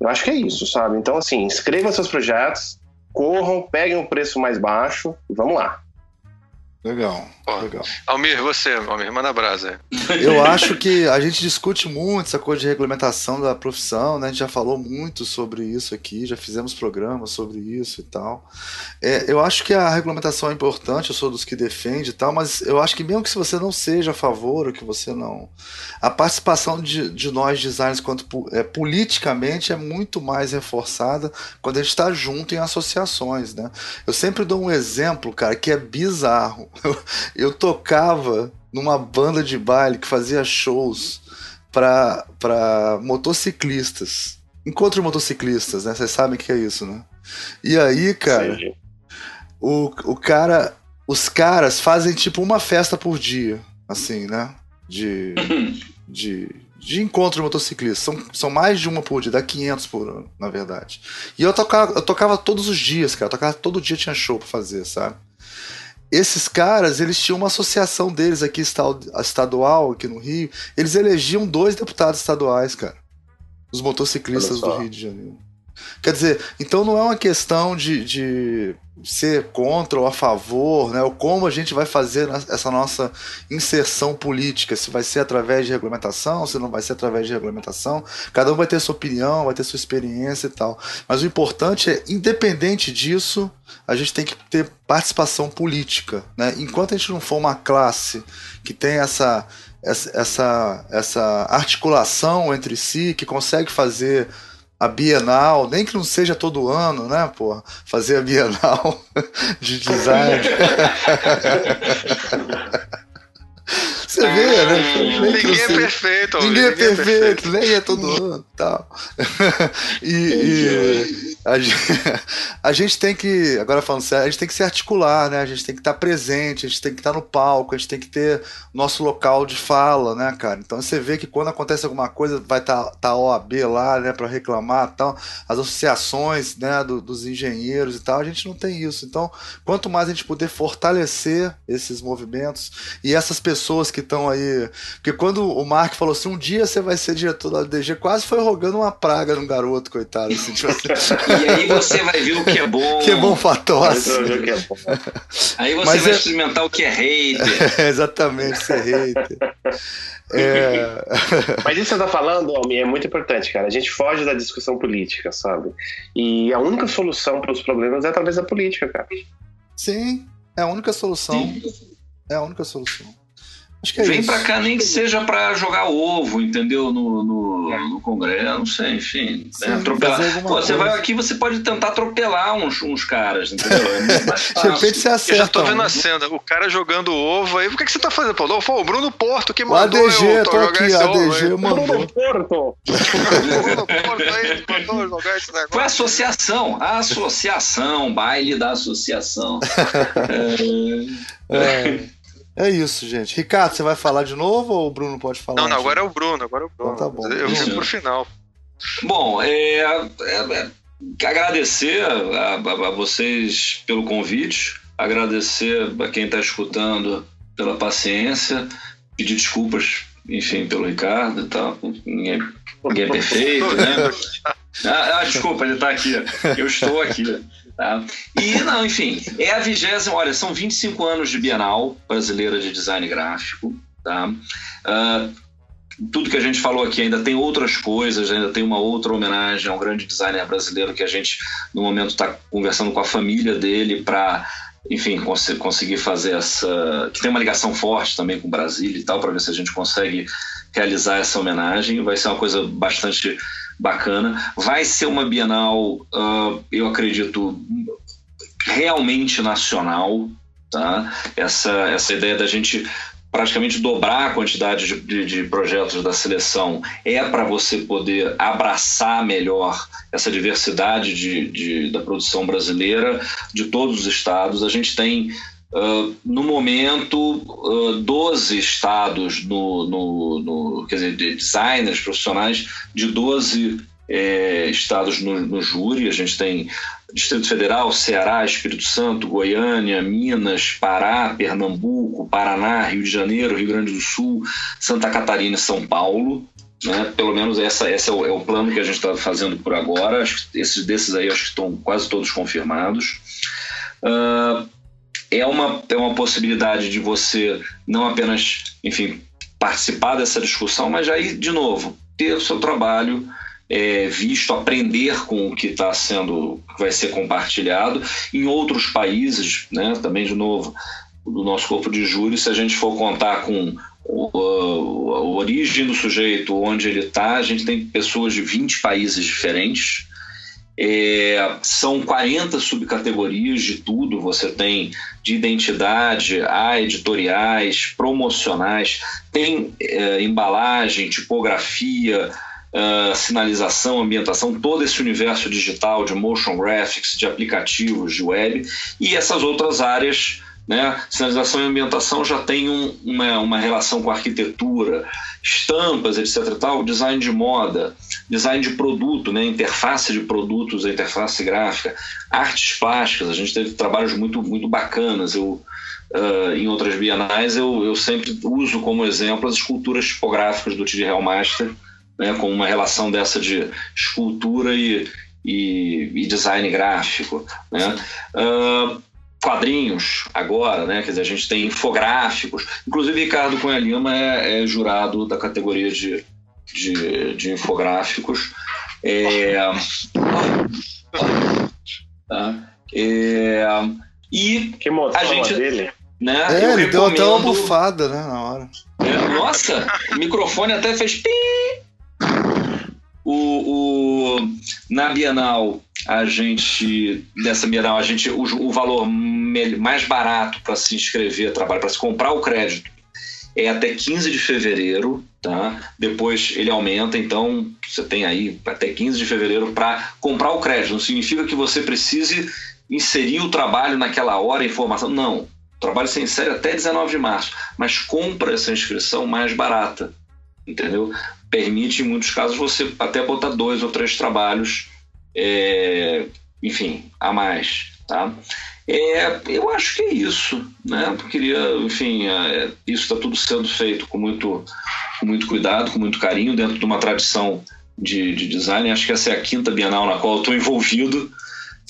Eu acho que é isso, sabe? Então, assim, inscrevam seus projetos, corram, peguem o preço mais baixo e vamos lá. Legal, legal. Almir, você, Almir, manda brasa. Eu acho que a gente discute muito essa coisa de regulamentação da profissão, né? A gente já falou muito sobre isso aqui, já fizemos programas sobre isso e tal. É, eu acho que a regulamentação é importante, eu sou dos que defende e tal, mas eu acho que mesmo que se você não seja a favor ou que você não. A participação de, de nós designers quanto é, politicamente é muito mais reforçada quando a gente está junto em associações, né? Eu sempre dou um exemplo, cara, que é bizarro eu, eu tocava numa banda de baile que fazia shows para motociclistas. Encontro motociclistas, né? Vocês sabem o que é isso, né? E aí, cara, o, o cara. Os caras fazem tipo uma festa por dia, assim, né? De. de de encontro de motociclistas. São, são mais de uma por dia, dá 500 por ano, na verdade. E eu tocava, eu tocava todos os dias, cara. Eu tocava todo dia, tinha show pra fazer, sabe? Esses caras, eles tinham uma associação deles aqui estadual, aqui no Rio. Eles elegiam dois deputados estaduais, cara. Os motociclistas do Rio de Janeiro. Quer dizer, então não é uma questão de, de ser contra ou a favor, né? Ou como a gente vai fazer essa nossa inserção política, se vai ser através de regulamentação, se não vai ser através de regulamentação. Cada um vai ter sua opinião, vai ter sua experiência e tal. Mas o importante é, independente disso, a gente tem que ter participação política, né? Enquanto a gente não for uma classe que tem essa essa, essa articulação entre si, que consegue fazer a Bienal, nem que não seja todo ano, né, porra? Fazer a Bienal de design. Você vê, né? Nem ninguém é perfeito. Ninguém, é perfeito, é perfeito, nem é todo ano tal. e, e a, gente, a gente tem que, agora falando sério, a gente tem que se articular, né? A gente tem que estar presente, a gente tem que estar no palco, a gente tem que ter nosso local de fala, né, cara? Então você vê que quando acontece alguma coisa, vai estar tá, tá a OAB lá, né, para reclamar tal, as associações, né, do, dos engenheiros e tal, a gente não tem isso. Então, quanto mais a gente puder fortalecer esses movimentos e essas pessoas que estão aí. Porque quando o Mark falou assim, um dia você vai ser diretor da DG, quase foi rogando uma praga no garoto, coitado. Assim, tipo assim. e aí você vai ver o que é bom. Que é bom fatosse. Aí você Mas vai é... experimentar o que é hater. É, exatamente, ser hater. É... Mas isso que você tá falando, Almi, é muito importante, cara. A gente foge da discussão política, sabe? E a única solução para os problemas é através da política, cara. Sim, é a única solução. Sim. É a única solução. É Vem para cá nem que seja para jogar ovo, entendeu? No, no, no Congresso, não sei, enfim. Sim, né? Atropelar. Pô, você vai aqui, você pode tentar atropelar uns, uns caras, entendeu? É De repente você acerta. Eu já tô vendo a cena, o cara jogando ovo aí. O que, que você tá fazendo, Paulo? Pô, o Bruno Porto que mandou o ADG, eu tô aqui, ADG ovo, mandou. Bruno Porto. Bruno Porto aí mandou jogar esse negócio. Foi associação, a associação, baile da associação. é... é. É isso, gente. Ricardo, você vai falar de novo ou o Bruno pode falar? Não, não, agora é o Bruno, agora é o Bruno. Então tá bom. Eu fico pro final. Bom, é, é, é agradecer a, a, a, vocês pelo convite, agradecer a quem está escutando pela paciência, pedir desculpas, enfim, pelo Ricardo e tal. Ninguém, ninguém é perfeito, né? Ah, ah desculpa, ele está aqui. Eu estou aqui. Tá? E, não, enfim, é a vigésima, olha, são 25 anos de Bienal Brasileira de Design Gráfico. Tá? Uh, tudo que a gente falou aqui ainda tem outras coisas, ainda tem uma outra homenagem a um grande designer brasileiro que a gente, no momento, está conversando com a família dele para enfim, cons conseguir fazer essa. que tem uma ligação forte também com Brasília e tal, para ver se a gente consegue realizar essa homenagem. Vai ser uma coisa bastante bacana. Vai ser uma Bienal, uh, eu acredito, realmente nacional, tá? Essa, essa ideia da gente praticamente dobrar a quantidade de, de, de projetos da seleção é para você poder abraçar melhor essa diversidade de, de, da produção brasileira de todos os estados. A gente tem Uh, no momento, uh, 12 estados, no, no, no, quer dizer, de designers profissionais de 12 é, estados no, no júri. A gente tem Distrito Federal, Ceará, Espírito Santo, Goiânia, Minas, Pará, Pernambuco, Paraná, Rio de Janeiro, Rio Grande do Sul, Santa Catarina e São Paulo. Né? Pelo menos essa, esse é o, é o plano que a gente está fazendo por agora. Esses desses aí acho que estão quase todos confirmados. Uh, é, uma, é uma possibilidade de você não apenas, enfim, participar dessa discussão, mas aí, de novo, ter o seu trabalho é, visto, aprender com o que está sendo, que vai ser compartilhado. Em outros países, né, também de novo, do nosso corpo de júri, se a gente for contar com o, a, origem do sujeito, onde ele está, a gente tem pessoas de 20 países diferentes. É, são 40 subcategorias de tudo. Você tem de identidade a editoriais, promocionais, tem é, embalagem, tipografia, uh, sinalização, ambientação, todo esse universo digital de motion graphics, de aplicativos, de web e essas outras áreas. Né? Sinalização e ambientação já tem um, uma, uma relação com arquitetura, estampas, etc. Tal, design de moda, design de produto, né? interface de produtos, a interface gráfica, artes plásticas. A gente teve trabalhos muito, muito bacanas. Eu, uh, em outras bienais, eu, eu sempre uso como exemplo as esculturas tipográficas do T.D. Hellmaster, né, com uma relação dessa de escultura e, e, e design gráfico. Né? Uh, quadrinhos agora, né? Quer dizer, a gente tem infográficos. Inclusive, Ricardo Cunha Lima é, é jurado da categoria de, de, de infográficos. É, tá? é, e que a gente, dele. Né, é, ele recomendo... deu até uma bufada, né, na hora. É, nossa, o microfone até fez pi o, o, na Bienal, a gente, nessa Bienal, a gente, o, o valor mais barato para se inscrever, trabalho, para se comprar o crédito, é até 15 de fevereiro, tá? Depois ele aumenta, então você tem aí até 15 de fevereiro para comprar o crédito. Não significa que você precise inserir o trabalho naquela hora, a informação. Não. O trabalho se insere até 19 de março, mas compra essa inscrição mais barata entendeu? Permite, em muitos casos, você até botar dois ou três trabalhos, é, enfim, a mais, tá? É, eu acho que é isso, né? Eu queria, enfim, é, isso está tudo sendo feito com muito, com muito cuidado, com muito carinho, dentro de uma tradição de, de design. Acho que essa é a quinta Bienal na qual eu estou envolvido.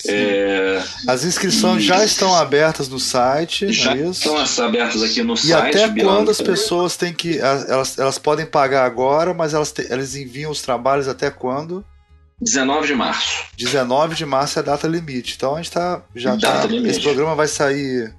É, As inscrições e... já estão abertas no site. Já é estão abertas aqui no e site. E até quando as pessoas têm que. Elas, elas podem pagar agora, mas elas, te, elas enviam os trabalhos até quando? 19 de março. 19 de março é a data limite. Então a gente tá. Já data tá, limite. Esse programa vai sair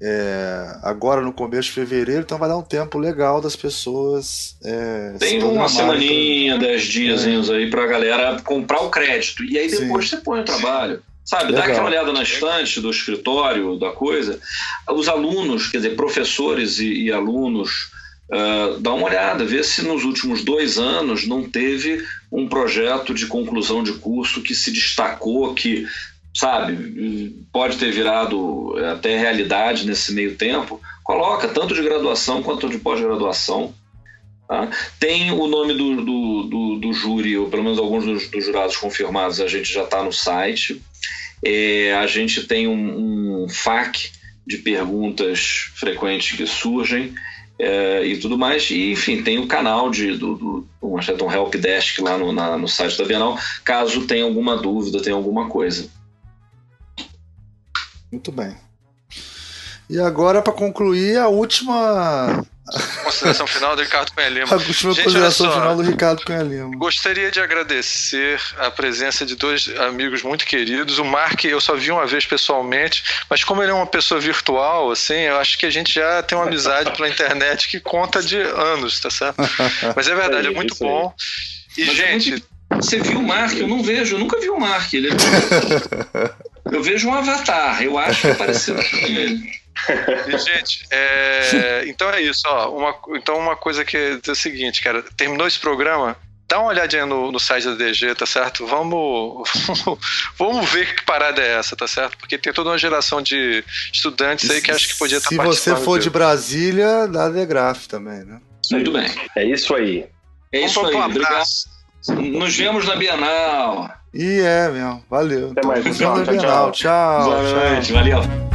é, agora no começo de fevereiro, então vai dar um tempo legal das pessoas. É, Tem uma semaninha, dez dias aí pra galera comprar o crédito. E aí depois Sim. você põe o trabalho. Sabe, Legal. dá aquela olhada na estante do escritório, da coisa. Os alunos, quer dizer, professores e, e alunos, uh, dá uma olhada, vê se nos últimos dois anos não teve um projeto de conclusão de curso que se destacou, que sabe, pode ter virado até realidade nesse meio tempo, coloca tanto de graduação quanto de pós-graduação. Tá? Tem o nome do, do, do, do, júri, ou pelo menos alguns dos, dos jurados confirmados, a gente já está no site. É, a gente tem um, um FAQ de perguntas frequentes que surgem é, e tudo mais. E, enfim, tem o canal de, do, do um, help desk lá no, na, no site da Bienal, caso tenha alguma dúvida, tenha alguma coisa. Muito bem. E agora, para concluir, a última. Consideração final do Ricardo Cunha Lima. A última Gente, consideração final do Ricardo Cunha Lima. Gostaria de agradecer a presença de dois amigos muito queridos. O Mark eu só vi uma vez pessoalmente, mas como ele é uma pessoa virtual, assim, eu acho que a gente já tem uma amizade pela internet que conta de anos, tá certo? Mas é verdade, é, é muito bom. E, mas gente. É muito... Você viu o Mark? Eu não vejo, eu nunca vi o Mark. Ele é... Eu vejo um avatar, eu acho que parecido com ele. E, gente, é... então é isso, ó. Uma, então uma coisa que é o seguinte, cara, terminou esse programa, dá uma olhadinha no, no site da DG, tá certo? Vamos, vamos ver que parada é essa, tá certo? Porque tem toda uma geração de estudantes aí que acho que podia estar Se você for de Brasília, dá Degraf também, né? Muito bem. É isso aí. É isso aí, obrigado. Nos vemos na Bienal. E é, meu. Valeu. Até mais, pessoal. na Tchau, Bienal. tchau. Tchau. Boa tchau. noite, valeu.